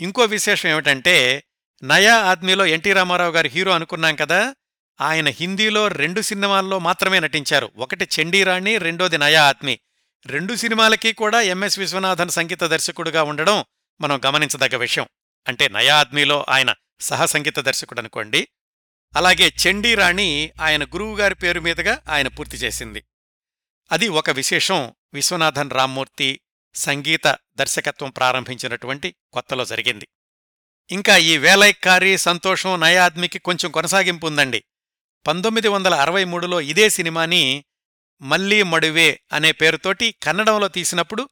ఇంకో విశేషం ఏమిటంటే నయా ఆద్మీలో ఎన్టీ రామారావు గారి హీరో అనుకున్నాం కదా ఆయన హిందీలో రెండు సినిమాల్లో మాత్రమే నటించారు. ఒకటి చండీరాణి రెండోది నయా ఆత్మి. రెండు సినిమాలకి కూడా ఎంఎస్ విశ్వనాథన్ సంగీత దర్శకుడుగా ఉండడం మనం గమనించదగ్గ విషయం. అంటే నయా ఆద్మీలో ఆయన సహ సంగీత దర్శకుడు అనుకోండి. అలాగే చండీరాణి ఆయన గురువుగారి పేరు మీదుగా ఆయన పూర్తి చేసింది. అది ఒక విశేషం. విశ్వనాథన్ రామ్మూర్తి సంగీత దర్శకత్వం ప్రారంభించినటువంటి కొత్తలో జరిగింది. ఇంకా ఈ వేలైక్కారి సంతోషం నయాద్మికి కొంచెం కొనసాగింపు ఉందండి పంతొమ్మిది వందల అరవై మూడులో ఇదే సినిమాని మల్లీ మడువే అనే పేరుతోటి కన్నడంలో తీసినప్పుడు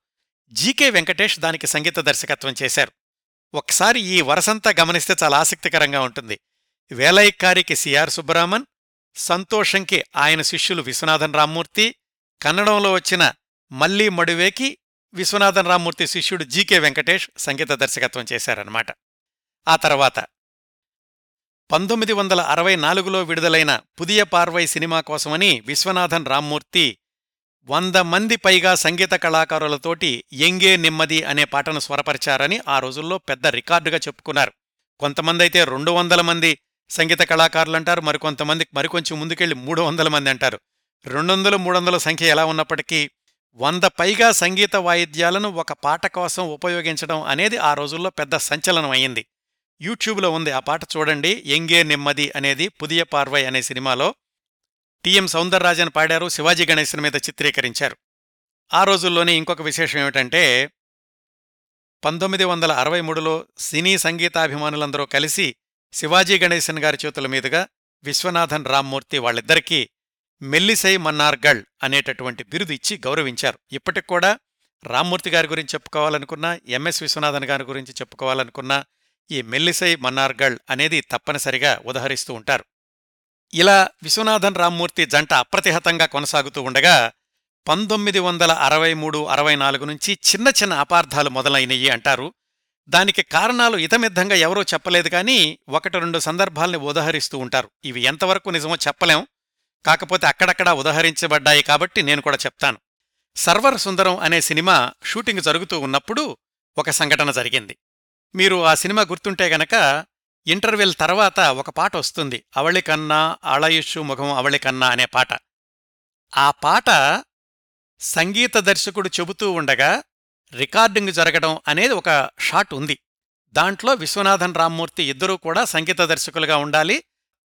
జీకే వెంకటేష్ దానికి సంగీత దర్శకత్వం చేశారు. ఒకసారి ఈ వరసంతా గమనిస్తే చాలా ఆసక్తికరంగా ఉంటుంది. వేలైక్కారికి సిఆర్ సుబ్బరామన్ సంతోషంకి ఆయన శిష్యులు విశ్వనాథన్ రామ్మూర్తి కన్నడంలో వచ్చిన మల్లీ మడువేకి విశ్వనాథన్ రామ్మూర్తి శిష్యుడు జీకే వెంకటేష్ సంగీత దర్శకత్వం చేశారన్నమాట. ఆ తర్వాత. పంతొమ్మిది వందల అరవై నాలుగులో విడుదలైన పుదియ పార్వై సినిమా కోసమని విశ్వనాథన్ రామ్మూర్తి వంద మంది పైగా సంగీత కళాకారులతోటి ఎంగే నెమ్మది అనే పాటను స్వరపరిచారని ఆ రోజుల్లో పెద్ద రికార్డుగా చెప్పుకున్నారు. కొంతమంది అయితే రెండు వందల మంది సంగీత కళాకారులంటారు మరికొంతమంది మరికొంచెం ముందుకెళ్ళి మూడు వందల మంది అంటారు. రెండు వందలు మూడు వందల సంఖ్య ఎలా ఉన్నప్పటికీ వంద పైగా సంగీత వాయిద్యాలను ఒక పాట కోసం ఉపయోగించడం అనేది ఆ రోజుల్లో పెద్ద సంచలనం అయింది. యూట్యూబ్లో ఉంది. ఆ పాట చూడండి. ఎంగే నెమ్మది అనేది పుదియ పార్వై అనే సినిమాలో టిఎం సౌందరరాజన్ పాడారు. శివాజీ గణేశన్ మీద చిత్రీకరించారు. ఆ రోజుల్లోనే ఇంకొక విశేషం ఏమిటంటే పంతొమ్మిది వందల అరవై మూడులో సినీ సంగీతాభిమానులందరూ కలిసి శివాజీ గణేశన్ గారి చేతుల మీదుగా విశ్వనాథన్ రామ్మూర్తి వాళ్ళిద్దరికీ మెల్లిసై మన్నార్గళ్ అనేటటువంటి బిరుదు ఇచ్చి గౌరవించారు. ఇప్పటికి కూడా రామ్మూర్తి గారి గురించి చెప్పుకోవాలనుకున్నా ఎంఎస్ విశ్వనాథన్ గారి గురించి చెప్పుకోవాలనుకున్నా ఈ మెల్లిసై మన్నార్గళ్ అనేది తప్పనిసరిగా ఉదహరిస్తూ ఉంటారు. ఇలా విశ్వనాథన్ రామ్మూర్తి జంట అప్రతిహతంగా కొనసాగుతూ ఉండగా పంతొమ్మిది వందల అరవై మూడు అరవై నాలుగు నుంచి చిన్న చిన్న అపార్థాలు మొదలైనయి అంటారు. దానికి కారణాలు ఇతమిద్ధంగా ఎవరూ చెప్పలేదు కానీ ఒకటి రెండు సందర్భాల్ని ఉదహరిస్తూ ఉంటారు. ఇవి ఎంతవరకు నిజమో చెప్పలేం. కాకపోతే అక్కడక్కడా ఉదహరించబడ్డాయి కాబట్టి నేను కూడా చెప్తాను. సర్వర్ సుందరం అనే సినిమా షూటింగ్ జరుగుతూ ఉన్నప్పుడు ఒక సంఘటన జరిగింది. మీరు ఆ సినిమా గుర్తుంటే గనక ఇంటర్వెల్ తర్వాత ఒక పాట వస్తుంది. అవళికన్నా ఆళయుషు ముఖం అవళికన్నా అనే పాట. ఆ పాట సంగీత దర్శకుడు చెబుతూ ఉండగా రికార్డింగ్ జరగడం అనేది ఒక షాట్ ఉంది. దాంట్లో విశ్వనాథన్ రామ్మూర్తి ఇద్దరూ కూడా సంగీత దర్శకులుగా ఉండాలి.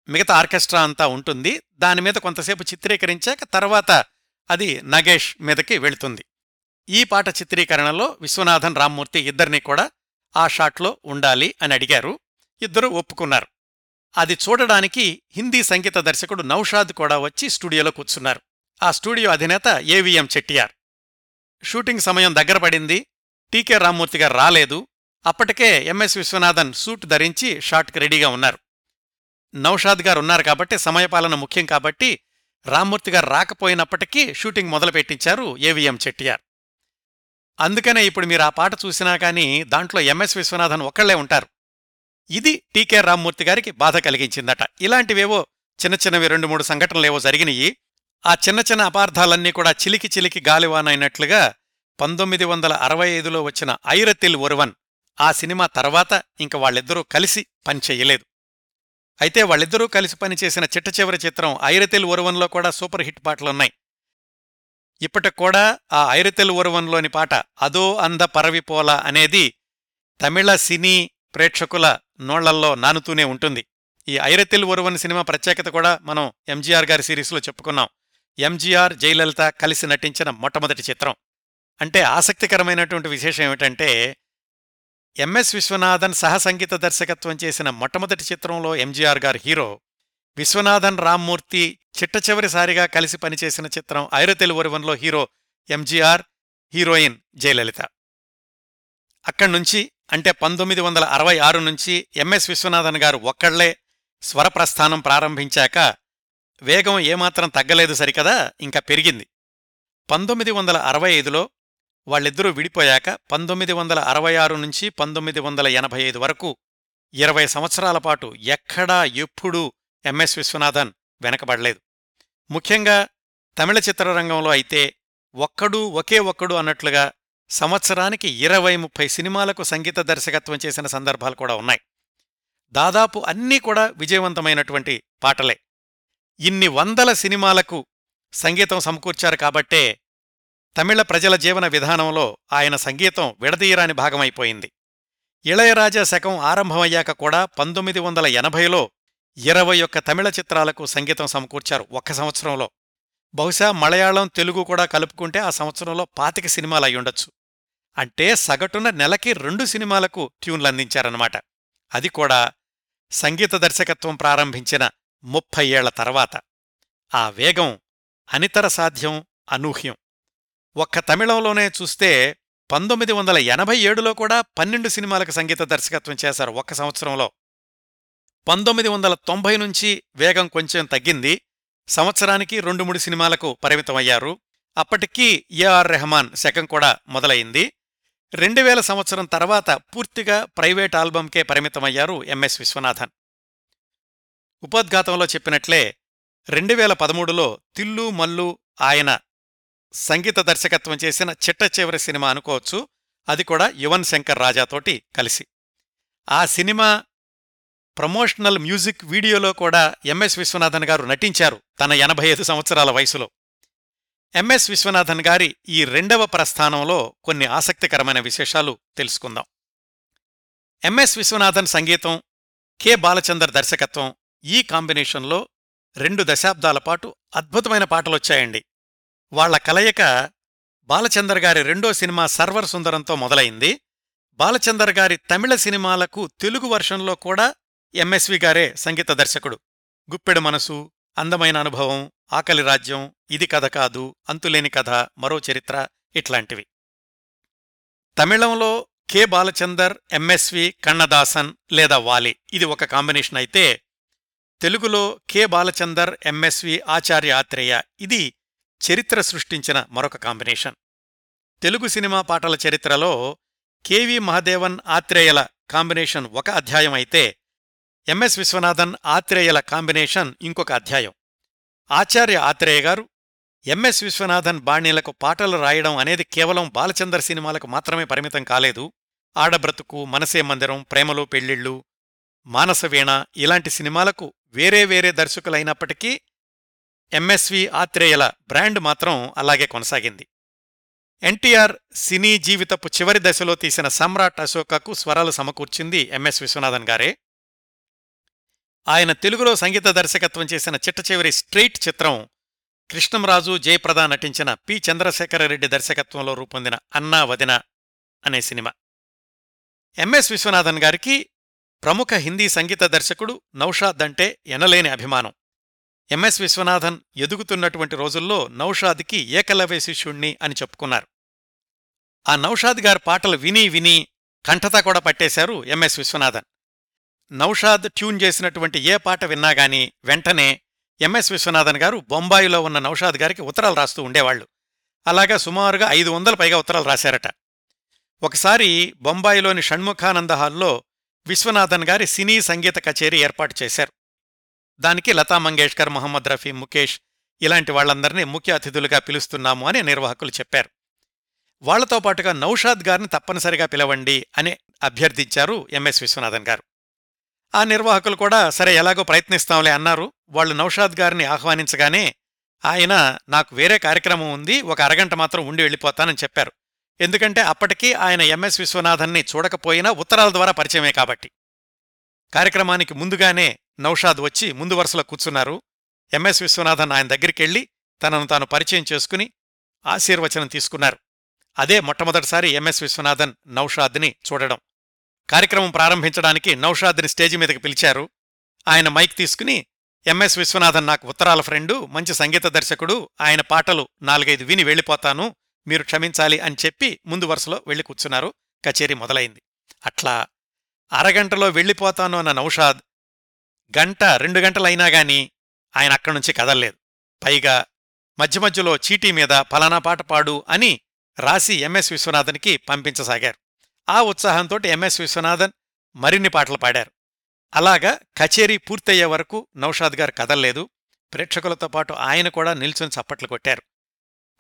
మిగతా ఆర్కెస్ట్రా అంతా ఉంటుంది. దాని మీద కొంతసేపు చిత్రీకరించాక తర్వాత అది నగేష్ మీదకి వెళుతుంది. ఈ పాట చిత్రీకరణలో విశ్వనాథన్ రామ్మూర్తి ఇద్దరినీ కూడా ఆ షాట్లో ఉండాలి అని అడిగారు. ఇద్దరూ ఒప్పుకున్నారు. అది చూడడానికి హిందీ సంగీత దర్శకుడు నౌషాద్ కూడా వచ్చి స్టూడియోలో కూర్చున్నారు. ఆ స్టూడియో అధినేత ఏవిఎం చెట్టియార్. షూటింగ్ సమయం దగ్గర పడింది. టీకే రామ్మూర్తి గారు రాలేదు. అప్పటికే ఎంఎస్ విశ్వనాథన్ సూట్ ధరించి షాట్కి రెడీగా ఉన్నారు. నౌషాద్ గారు ఉన్నారు కాబట్టి సమయపాలన ముఖ్యం కాబట్టి రామ్మూర్తి గారు రాకపోయినప్పటికీ షూటింగ్ మొదలుపెట్టించారు ఏవిఎం చెట్టియార్. అందుకనే ఇప్పుడు మీరు ఆ పాట చూసినా కానీ దాంట్లో ఎంఎస్ విశ్వనాథన్ ఒక్కళ్ళే ఉంటారు. ఇది టీకే రామ్మూర్తి గారికి బాధ కలిగించిందట. ఇలాంటివేవో చిన్న చిన్నవి రెండు మూడు సంఘటనలేవో జరిగినాయి. ఆ చిన్న చిన్న అపార్థాలన్నీ కూడా చిలికి చిలికి గాలివానైనట్లుగా పంతొమ్మిది వందల అరవై ఐదులో వచ్చిన ఐరతిల్ ఒరువన్ ఆ సినిమా తర్వాత ఇంక వాళ్ళిద్దరూ కలిసి పనిచెయ్యలేదు అయితే వాళ్ళిద్దరూ కలిసి పనిచేసిన చిట్ట చివరి చిత్రం ఐరతిల్ ఒరువన్లో కూడా సూపర్ హిట్ పాటలున్నాయి. ఇప్పటికూడా ఆ ఐరతిల్ ఉరవంలోని పాట అదో అంద పరవిపోల అనేది తమిళ సినీ ప్రేక్షకుల నోళ్ళల్లో నానుతూనే ఉంటుంది. ఈ ఐరతిల్ ఒరువన్ సినిమా ప్రత్యేకత కూడా మనం ఎంజీఆర్ గారి సిరీస్లో చెప్పుకున్నాం. ఎంజీఆర్ జయలలిత కలిసి నటించిన మొట్టమొదటి చిత్రం. అంటే ఆసక్తికరమైనటువంటి విశేషం ఏమిటంటే ఎంఎస్ విశ్వనాథన్ సహసంగీత దర్శకత్వం చేసిన మొట్టమొదటి చిత్రంలో ఎంజీఆర్ గారు హీరో విశ్వనాథన్ రామ్మూర్తి చిట్ట చివరిసారిగా కలిసి పనిచేసిన చిత్రం ఐరతెలు ఒరివన్లో హీరో ఎంజీఆర్ హీరోయిన్ జయలలిత. అక్కడ్నుంచి అంటే పంతొమ్మిది వందల అరవై ఆరు నుంచి ఎంఎస్ విశ్వనాథన్ గారు ఒక్కళ్ళే స్వరప్రస్థానం ప్రారంభించాక వేగం ఏమాత్రం తగ్గలేదు సరికదా ఇంకా పెరిగింది. పంతొమ్మిది వందల అరవై ఐదులో వాళ్ళిద్దరూ విడిపోయాక పంతొమ్మిది వందల అరవై ఆరు నుంచి పంతొమ్మిది వందల ఎనభై ఐదు వరకు ఇరవై సంవత్సరాల పాటు ఎక్కడా ఎప్పుడూ ఎంఎస్ విశ్వనాథన్ వెనకబడలేదు. ముఖ్యంగా తమిళ చిత్రరంగంలో అయితే ఒక్కడూ ఒకే ఒక్కడు అన్నట్లుగా సంవత్సరానికి ఇరవై ముప్పై సినిమాలకు సంగీత దర్శకత్వం చేసిన సందర్భాలు కూడా ఉన్నాయి. దాదాపు అన్నీ కూడా విజయవంతమైనటువంటి పాటలే. ఇన్ని వందల సినిమాలకు సంగీతం సమకూర్చారు కాబట్టే తమిళ ప్రజల జీవన విధానంలో ఆయన సంగీతం విడదీయరాని భాగమైపోయింది. ఇళయరాజా శకం ఆరంభమయ్యాక కూడా పంతొమ్మిది వందల ఎనభైలో ఇరవై ఒక్క తమిళ చిత్రాలకు సంగీతం సమకూర్చారు ఒక్క సంవత్సరంలో. బహుశా మలయాళం తెలుగు కూడా కలుపుకుంటే ఆ సంవత్సరంలో పాతిక సినిమాలు అయ్యుండొచ్చు అంటే సగటున నెలకి రెండు సినిమాలకు ట్యూన్లు అందించారన్నమాట అది కూడా సంగీత దర్శకత్వం ప్రారంభించిన ముప్పై ఏళ్ళ తర్వాత. ఆ వేగం అనితర సాధ్యం అనూహ్యం. ఒక్క తమిళంలోనే చూస్తే పంతొమ్మిది వందల ఎనభై ఏడులో కూడా పన్నెండు సినిమాలకు సంగీత దర్శకత్వం చేశారు ఒక్క సంవత్సరంలో. పంతొమ్మిది వందల తొంభై నుంచి వేగం కొంచెం తగ్గింది. సంవత్సరానికి రెండు మూడు సినిమాలకు పరిమితమయ్యారు. అప్పటికీ ఏఆర్ రెహమాన్ శకం కూడా మొదలైంది. రెండు వేల సంవత్సరం తర్వాత పూర్తిగా ప్రైవేట్ ఆల్బంకే పరిమితమయ్యారు ఎంఎస్ విశ్వనాథన్. ఉపోద్ఘాతంలో చెప్పినట్లే రెండు వేల పదమూడులో తిల్లు మల్లు ఆయన సంగీత దర్శకత్వం చేసిన చిట్ట చివరి సినిమా అనుకోవచ్చు. అది కూడా యువన్ శంకర్ రాజాతోటి కలిసి. ఆ సినిమా ప్రమోషనల్ మ్యూజిక్ వీడియోలో కూడా ఎంఎస్ విశ్వనాథన్ గారు నటించారు తన ఎనభై ఐదు సంవత్సరాల వయసులో. ఎంఎస్ విశ్వనాథన్ గారి ఈ రెండవ ప్రస్థానంలో కొన్ని ఆసక్తికరమైన విశేషాలు తెలుసుకుందాం. ఎంఎస్ విశ్వనాథన్ సంగీతం కె బాలచందర్ దర్శకత్వం ఈ కాంబినేషన్లో రెండు దశాబ్దాల పాటు అద్భుతమైన పాటలొచ్చాయండి. వాళ్ళ కలయిక బాలచందర్ గారి రెండో సినిమా సర్వర్ సుందరంతో మొదలైంది. బాలచందర్ గారి తమిళ సినిమాలకు తెలుగు వర్షన్లో కూడా ఎంఎస్వి గారే సంగీత దర్శకుడు. గుప్పెడు మనసు అందమైన అనుభవం ఆకలి రాజ్యం ఇది కథ కాదు అంతులేని కథ మరో చరిత్ర ఇట్లాంటివి. తమిళంలో కె బాలచందర్ ఎంఎస్వి కన్నదాసన్ లేదా వాలి. ఇది ఒక కాంబినేషన్ అయితే తెలుగులో కె బాలచందర్ ఎంఎస్వి ఆచార్య ఆత్రేయ ఇది చరిత్ర సృష్టించిన మరొక కాంబినేషన్. తెలుగు సినిమా పాటల చరిత్రలో కెవి మహదేవన్ ఆత్రేయల కాంబినేషన్ ఒక అధ్యాయం అయితే ఎంఎస్ విశ్వనాథన్ ఆత్రేయల కాంబినేషన్ ఇంకొక అధ్యాయం. ఆచార్య ఆత్రేయ గారు ఎంఎస్ విశ్వనాథన్ బాణీలకు పాటలు రాయడం అనేది కేవలం బాలచందర్ సినిమాలకు మాత్రమే పరిమితం కాలేదు. ఆడబ్రతుకు మనసే మందిరం ప్రేమలో పెళ్ళిళ్ళు మానసవీణ ఇలాంటి సినిమాలకు వేరే వేరే దర్శకులైనప్పటికీ ఎంఎస్వి ఆత్రేయల బ్రాండ్ మాత్రం అలాగే కొనసాగింది. ఎన్టీఆర్ సినీ జీవితపు చివరి దశలో తీసిన సమ్రాట్ అశోకకు స్వరాలు సమకూర్చింది ఎంఎస్ విశ్వనాథన్ గారే. ఆయన తెలుగులో సంగీత దర్శకత్వం చేసిన చిట్టచివరి స్ట్రెయిట్ చిత్రం కృష్ణంరాజు జయప్రద నటించిన పి. చంద్రశేఖరరెడ్డి దర్శకత్వంలో రూపొందిన అన్నా వదిన అనే సినిమా. ఎంఎస్ విశ్వనాథన్ గారికి ప్రముఖ హిందీ సంగీత దర్శకుడు నౌషాద్ అంటే ఎనలేని అభిమానం. ఎంఎస్ విశ్వనాథన్ ఎదుగుతున్నటువంటి రోజుల్లో నౌషాద్కి ఏకలవ్య శిష్యుణ్ణి అని చెప్పుకున్నారు. ఆ నౌషాద్ గారి పాటలు విని విని కంఠత కూడా పట్టేశారు ఎంఎస్ విశ్వనాథన్. నౌషాద్ ట్యూన్ చేసినటువంటి ఏ పాట విన్నాగాని వెంటనే ఎంఎస్ విశ్వనాథన్ గారు బొంబాయిలో ఉన్న నౌషాద్ గారికి ఉత్తరాలు రాస్తూ ఉండేవాళ్ళు అలాగా సుమారుగా ఐదు వందల పైగా ఉత్తరాలు రాశారట. ఒకసారి బొంబాయిలోని షణ్ముఖానంద హాల్లో విశ్వనాథన్ గారి సినీ సంగీత కచేరీ ఏర్పాటు చేశారు. దానికి లతా మంగేష్కర్ మొహమ్మద్ రఫీ ముఖేష్ ఇలాంటి వాళ్ళందరినీ ముఖ్య అతిథులుగా పిలుస్తున్నాము అని నిర్వాహకులు చెప్పారు. వాళ్ళతో పాటుగా నౌషాద్ గారిని తప్పనిసరిగా పిలవండి అని అభ్యర్థించారు ఎంఎస్ విశ్వనాథన్ గారు. ఆ నిర్వాహకులు కూడా సరే ఎలాగో ప్రయత్నిస్తాంలే అన్నారు. వాళ్ళు నౌషాద్ గారిని ఆహ్వానించగానే ఆయన నాకు వేరే కార్యక్రమం ఉంది ఒక అరగంట మాత్రం ఉండి వెళ్ళిపోతానని చెప్పారు. ఎందుకంటే అప్పటికీ ఆయన ఎంఎస్ విశ్వనాథన్ని చూడకపోయినా ఉత్తరాల ద్వారా పరిచయమే కాబట్టి. కార్యక్రమానికి ముందుగానే నౌషాద్ వచ్చి ముందు వరుసలో కూర్చున్నారు. ఎంఎస్ విశ్వనాథన్ ఆయన దగ్గరికెళ్ళి తనను తాను పరిచయం చేసుకుని ఆశీర్వచనం తీసుకున్నారు. అదే మొట్టమొదటిసారి ఎంఎస్ విశ్వనాథన్ నౌషాద్ని చూడడం. కార్యక్రమం ప్రారంభించడానికి నౌషాద్ని స్టేజి మీదకి పిలిచారు. ఆయన మైక్ తీసుకుని ఎంఎస్ విశ్వనాథన్ నాకు ఉత్తరాల ఫ్రెండు మంచి సంగీత దర్శకుడు ఆయన పాటలు నాలుగైదు విని వెళ్ళిపోతాను మీరు క్షమించాలి అని చెప్పి ముందు వరుసలో వెళ్ళి కూర్చున్నారు. కచేరీ మొదలైంది. అట్లా అరగంటలో వెళ్ళిపోతాను అన్న నౌషాద్ గంట రెండు గంటలైనా గాని ఆయన అక్కడి నుంచి కదల్లేదు. పైగా మధ్య మధ్యలో చీటీ మీద ఫలానా పాట పాడు అని రాసి ఎంఎస్ విశ్వనాథన్కి పంపించసాగారు. ఆ ఉత్సాహంతో ఎంఎస్ విశ్వనాథన్ మరిన్ని పాటలు పాడారు. అలాగా కచేరీ పూర్తయ్యే వరకు నౌషాద్ గారు కదల్లేదు. ప్రేక్షకులతో పాటు ఆయన కూడా నిల్చుని చప్పట్లు కొట్టారు.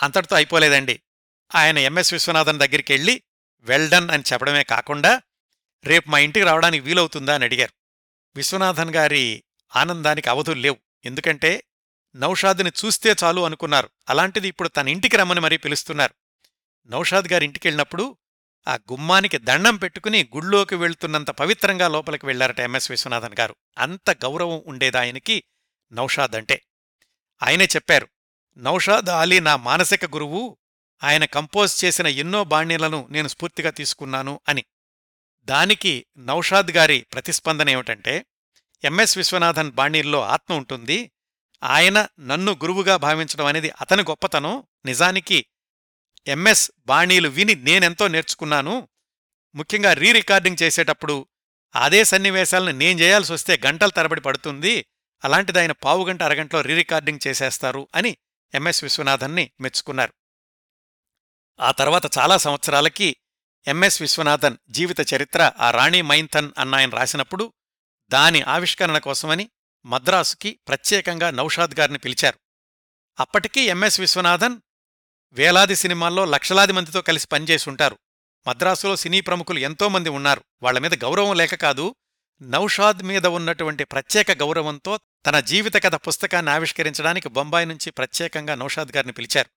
అంతటితో అయిపోలేదండి. ఆయన ఎంఎస్ విశ్వనాథన్ దగ్గరికి వెళ్ళి వెల్డన్ అని చెప్పడమే కాకుండా రేపు మా ఇంటికి రావడానికి వీలవుతుందా అని అడిగారు. విశ్వనాథన్ గారి ఆనందానికి అవధులు లేవు. ఎందుకంటే నౌషాద్ని చూస్తే చాలు అనుకున్నారు. అలాంటిది ఇప్పుడు తన ఇంటికి రమ్మని మరీ పిలుస్తున్నారు. నౌషాద్ గారి ఇంటికెళ్ళినప్పుడు ఆ గుమ్మానికి దండం పెట్టుకుని గుళ్ళోకి వెళ్తున్నంత పవిత్రంగా లోపలికి వెళ్ళారట ఎంఎస్ విశ్వనాథన్ గారు. అంత గౌరవం ఉండేదాయనికి నౌషాద్ అంటే. ఆయనే చెప్పారు నౌషాద్ అలీ నా మానసిక గురువు ఆయన కంపోజ్ చేసిన ఎన్నో బాణీలను నేను స్ఫూర్తిగా తీసుకున్నాను అని. దానికి నౌషాద్ గారి ప్రతిస్పందన ఏమిటంటే ఎంఎస్ విశ్వనాథన్ బాణీల్లో ఆత్మ ఉంటుంది ఆయన నన్ను గురువుగా భావించడం అనేది అతని గొప్పతనం నిజానికి ఎంఎస్ బాణీలు విని నేనెంతో నేర్చుకున్నాను. ముఖ్యంగా రీ రికార్డింగ్ చేసేటప్పుడు అదే సన్నివేశాలను నేను చేయాల్సి వస్తే గంటల తరబడి పడుతుంది. అలాంటిదైన పావుగంట అరగంటలో రీ రికార్డింగ్ చేసేస్తారు అని ఎంఎస్ విశ్వనాథన్ని మెచ్చుకున్నారు. ఆ తర్వాత చాలా సంవత్సరాలకి ఎంఎస్ విశ్వనాథన్ జీవిత చరిత్ర ఆ రాణి మైంథన్ అన్నాయన రాసినప్పుడు దాని ఆవిష్కరణ కోసమని మద్రాసుకి ప్రత్యేకంగా నౌషాద్ గారిని పిలిచారు. అప్పటికీ ఎంఎస్ విశ్వనాథన్ వేలాది సినిమాల్లో లక్షలాది మందితో కలిసి పనిచేసుంటారు. మద్రాసులో సినీ ప్రముఖులు ఎంతోమంది ఉన్నారు. వాళ్ళ మీద గౌరవం లేక కాదు నౌషాద్ మీద ఉన్నటువంటి ప్రత్యేక గౌరవంతో తన జీవిత కథ పుస్తకాన్ని ఆవిష్కరించడానికి బొంబాయి నుంచి ప్రత్యేకంగా నౌషాద్ గారిని పిలిచారు.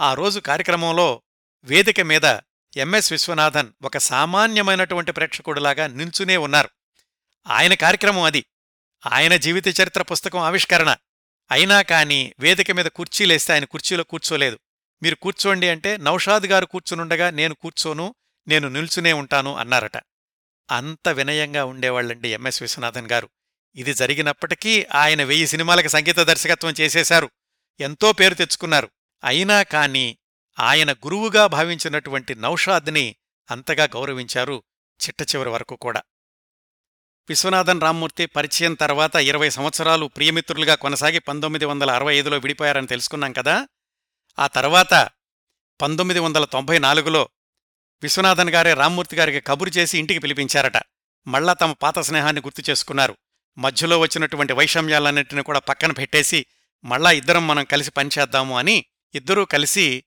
ఆ రోజు కార్యక్రమంలో వేదిక మీద ఎంఎస్ విశ్వనాథన్ ఒక సామాన్యమైనటువంటి ప్రేక్షకుడిలాగా నిల్చునే ఉన్నారు. ఆయన కార్యక్రమం అది. ఆయన జీవిత చరిత్ర పుస్తకం ఆవిష్కరణ. అయినా కాని వేదిక మీద కుర్చీలేస్తే ఆయన కుర్చీలో కూర్చోలేదు. మీరు కూర్చోండి అంటే నౌషాద్ గారు కూర్చునుండగా నేను కూర్చోను నేను నిల్చునే ఉంటాను అన్నారట. అంత వినయంగా ఉండేవాళ్ళండి ఎంఎస్ విశ్వనాథన్ గారు. ఇది జరిగినప్పటికీ ఆయన వెయ్యి సినిమాలకు సంగీత దర్శకత్వం చేసేశారు. ఎంతో పేరు తెచ్చుకున్నారు. అయినా కాని ఆయన గురువుగా భావించినటువంటి నౌషాద్ని అంతగా గౌరవించారు చిట్ట చివరి వరకు కూడా. విశ్వనాథన్ రామ్మూర్తి పరిచయం తర్వాత ఇరవై సంవత్సరాలు ప్రియమిత్రులుగా కొనసాగి పంతొమ్మిది వందల అరవై ఐదులో విడిపోయారని తెలుసుకున్నాం కదా. ఆ తర్వాత పంతొమ్మిది వందల తొంభై నాలుగులో విశ్వనాథన్ గారే రామ్మూర్తి గారికి కబురు చేసి ఇంటికి పిలిపించారట. మళ్ళా తమ పాత స్నేహాన్ని గుర్తు చేసుకున్నారు. మధ్యలో వచ్చినటువంటి వైషమ్యాలన్నింటినీ కూడా పక్కన పెట్టేసి మళ్ళా ఇద్దరం మనం కలిసి పనిచేద్దాము అని ఇద్దరూ కలిసి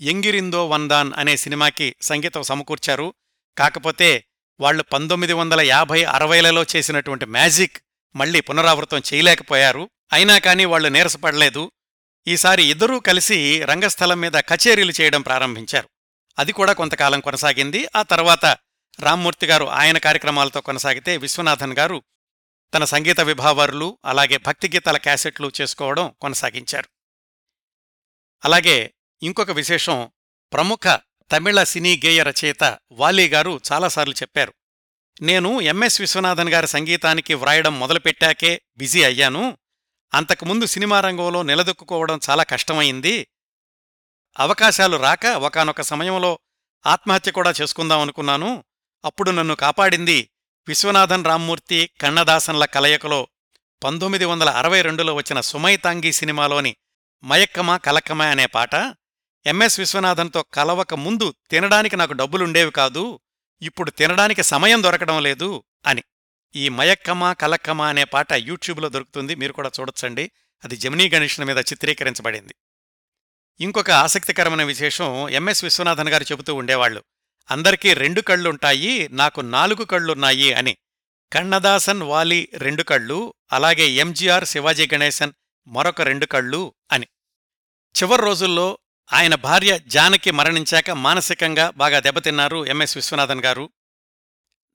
ఎంగిరిందో వందాన్ అనే సినిమాకి సంగీతం సమకూర్చారు. కాకపోతే వాళ్ళు పంతొమ్మిది వందల యాభై అరవైలలో చేసినటువంటి మ్యాజిక్ మళ్ళీ పునరావృతం చేయలేకపోయారు. అయినా కానీ వాళ్ళు నీరసపడలేదు. ఈసారి ఇద్దరూ కలిసి రంగస్థలం మీద కచేరీలు చేయడం ప్రారంభించారు. అది కూడా కొంతకాలం కొనసాగింది. ఆ తర్వాత రామ్మూర్తి గారు ఆయన కార్యక్రమాలతో కొనసాగితే విశ్వనాథన్ గారు తన సంగీత విభావరులు అలాగే భక్తి గీతాల క్యాసెట్లు చేసుకోవడం కొనసాగించారు. అలాగే ఇంకొక విశేషం ప్రముఖ తమిళ సినీ గేయ రచయిత వాలీ గారు చాలాసార్లు చెప్పారు. నేను ఎంఎస్ విశ్వనాథన్ గారి సంగీతానికి వ్రాయడం మొదలుపెట్టాకే బిజీ అయ్యాను. అంతకుముందు సినిమా రంగంలో నిలదొక్కుకోవడం చాలా కష్టమైంది. అవకాశాలు రాక ఒకనొక సమయంలో ఆత్మహత్య కూడా చేసుకుందాం అనుకున్నాను. అప్పుడు నన్ను కాపాడింది విశ్వనాథన్ రామ్మూర్తి కన్నదాసన్ల కలయికలో పంతొమ్మిది వందల అరవై రెండులో వచ్చిన సుమైతాంగి సినిమాలోని మయక్కమా కలక్కమా అనే పాట ఎంఎస్ విశ్వనాథన్తో కలవక ముందు తినడానికి నాకు డబ్బులుండేవి కాదు ఇప్పుడు తినడానికి సమయం దొరకడం లేదు అని. ఈ మయక్కమా కలక్కమ అనే పాట యూట్యూబ్లో దొరుకుతుంది. మీరు కూడా చూడొచ్చండి. అది జమినీ గణేషన్ మీద చిత్రీకరించబడింది. ఇంకొక ఆసక్తికరమైన విశేషం ఎంఎస్ విశ్వనాథన్ గారు చెబుతూ ఉండేవాళ్ళు అందరికీ రెండు కళ్ళుంటాయి నాకు నాలుగు కళ్ళున్నాయి అని. కన్నదాసన్ వాలి రెండు కళ్ళు అలాగే ఎంజీఆర్ శివాజీ గణేశన్ మరొక రెండు కళ్ళు అని. చివరి రోజుల్లో ఆయన భార్య జానకి మరణించాక మానసికంగా బాగా దెబ్బతిన్నారు ఎంఎస్ విశ్వనాథన్ గారు.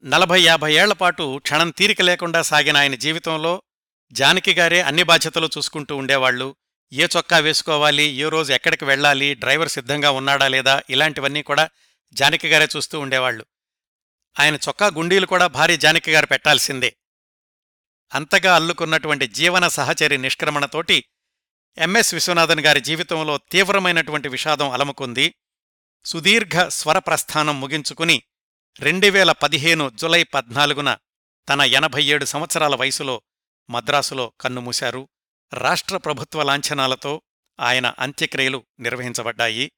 నలభై యాభై ఏళ్ళపాటు క్షణం తీరిక లేకుండా సాగిన ఆయన జీవితంలో జానకి గారే అన్ని బాధ్యతలు చూసుకుంటూ ఉండేవాళ్ళు ఏ చొక్కా వేసుకోవాలి ఏ రోజు ఎక్కడికి వెళ్ళాలి డ్రైవర్ సిద్ధంగా ఉన్నాడా లేదా ఇలాంటివన్నీ కూడా జానకి గారే చూస్తూ ఉండేవాళ్ళు ఆయన చొక్కా గుండీలు కూడా భారీ జానకి గారు పెట్టాల్సిందే. అంతగా అల్లుకున్నటువంటి జీవన సహచరి నిష్క్రమణతోటి ఎంఎస్ విశ్వనాథన్ గారి జీవితంలో తీవ్రమైనటువంటి విషాదం అలముకుంది. సుదీర్ఘ స్వరప్రస్థానం ముగించుకుని రెండువేల పదిహేను జులై పద్నాలుగున తన ఎనభై ఏడు సంవత్సరాల వయసులో మద్రాసులో కన్నుమూశారు. రాష్ట్ర ప్రభుత్వ లాంఛనాలతో ఆయన అంత్యక్రియలు నిర్వహించబడ్డాయి.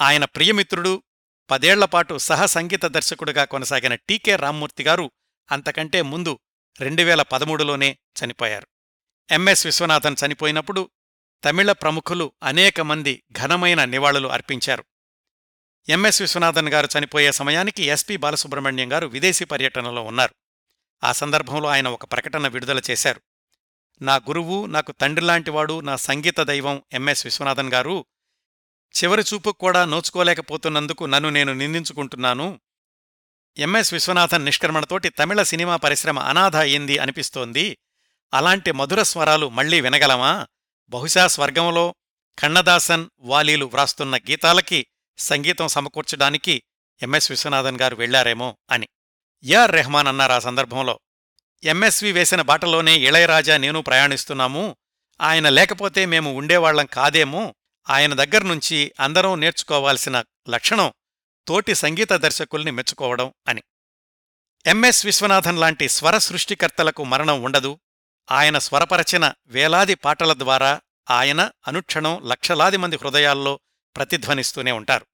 ఆయన ప్రియమిత్రుడు పదేళ్ళపాటు సహసంగీత దర్శకుడుగా కొనసాగిన టీకే రామ్మూర్తి గారు అంతకంటే ముందు రెండువేల పదమూడులోనే చనిపోయారు. ఎంఎస్ విశ్వనాథన్ చనిపోయినప్పుడు తమిళ ప్రముఖులు అనేక మంది ఘనమైన నివాళులు అర్పించారు. ఎంఎస్ విశ్వనాథన్ గారు చనిపోయే సమయానికి ఎస్పీ బాలసుబ్రహ్మణ్యం గారు విదేశీ పర్యటనలో ఉన్నారు. ఆ సందర్భంలో ఆయన ఒక ప్రకటన విడుదల చేశారు. నా గురువు నాకు తండ్రిలాంటివాడు నా సంగీత దైవం ఎంఎస్ విశ్వనాథన్ గారు చివరి చూపుకు కూడా నోచుకోలేకపోతున్నందుకు నన్ను నేను నిందించుకుంటున్నాను. ఎంఎస్ విశ్వనాథన్ నిష్క్రమణతోటి తమిళ సినిమా పరిశ్రమ అనాథ అయింది అనిపిస్తోంది. అలాంటి మధుర స్వరాలు మళ్ళీ వినగలమా? బహుశా స్వర్గంలో కన్నదాసన్ వాలీలు వ్రాస్తున్న గీతాలకి సంగీతం సమకూర్చడానికి ఎంఎస్ విశ్వనాథన్ గారు వెళ్ళారేమో అని. యార్ రెహమాన్ అన్నారు ఆ సందర్భంలో. ఎంఎస్వి వేసిన బాటలోనే ఇళయరాజా నేను ప్రయాణిస్తున్నాము. ఆయన లేకపోతే మేము ఉండేవాళ్ళం కాదేమో. ఆయన దగ్గర్నుంచి అందరం నేర్చుకోవాల్సిన లక్షణం తోటి సంగీత దర్శకుల్ని మెచ్చుకోవడం అని. ఎంఎస్ విశ్వనాథన్ లాంటి స్వర సృష్టికర్తలకు మరణం ఉండదు. ఆయన స్వరపరచిన వేలాది పాటల ద్వారా ఆయన అనుక్షణం లక్షలాది మంది హృదయాల్లో ప్రతిధ్వనిస్తూనే ఉంటారు.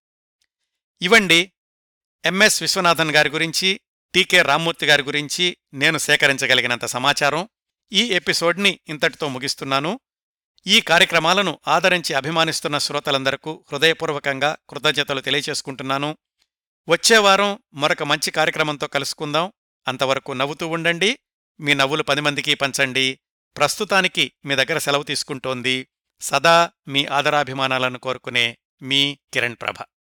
ఇవండి ఎంఎస్ విశ్వనాథన్ గారి గురించి టీకే రామ్మూర్తి గారి గురించి నేను సేకరించగలిగినంత సమాచారం ఈ ఎపిసోడ్ని ఇంతటితో ముగిస్తున్నాను. ఈ కార్యక్రమాలను ఆదరించి అభిమానిస్తున్న శ్రోతలందరకు హృదయపూర్వకంగా కృతజ్ఞతలు తెలియచేసుకుంటున్నాను. వచ్చేవారం మరొక మంచి కార్యక్రమంతో కలుసుకుందాం. అంతవరకు నవ్వుతూ ఉండండి. మీ నవ్వులు పది మందికి పంచండి. ప్రస్తుతానికి మీ దగ్గర సెలవు తీసుకుంటోంది సదా మీ ఆదరాభిమానాలను కోరుకునే మీ కిరణ్ ప్రభ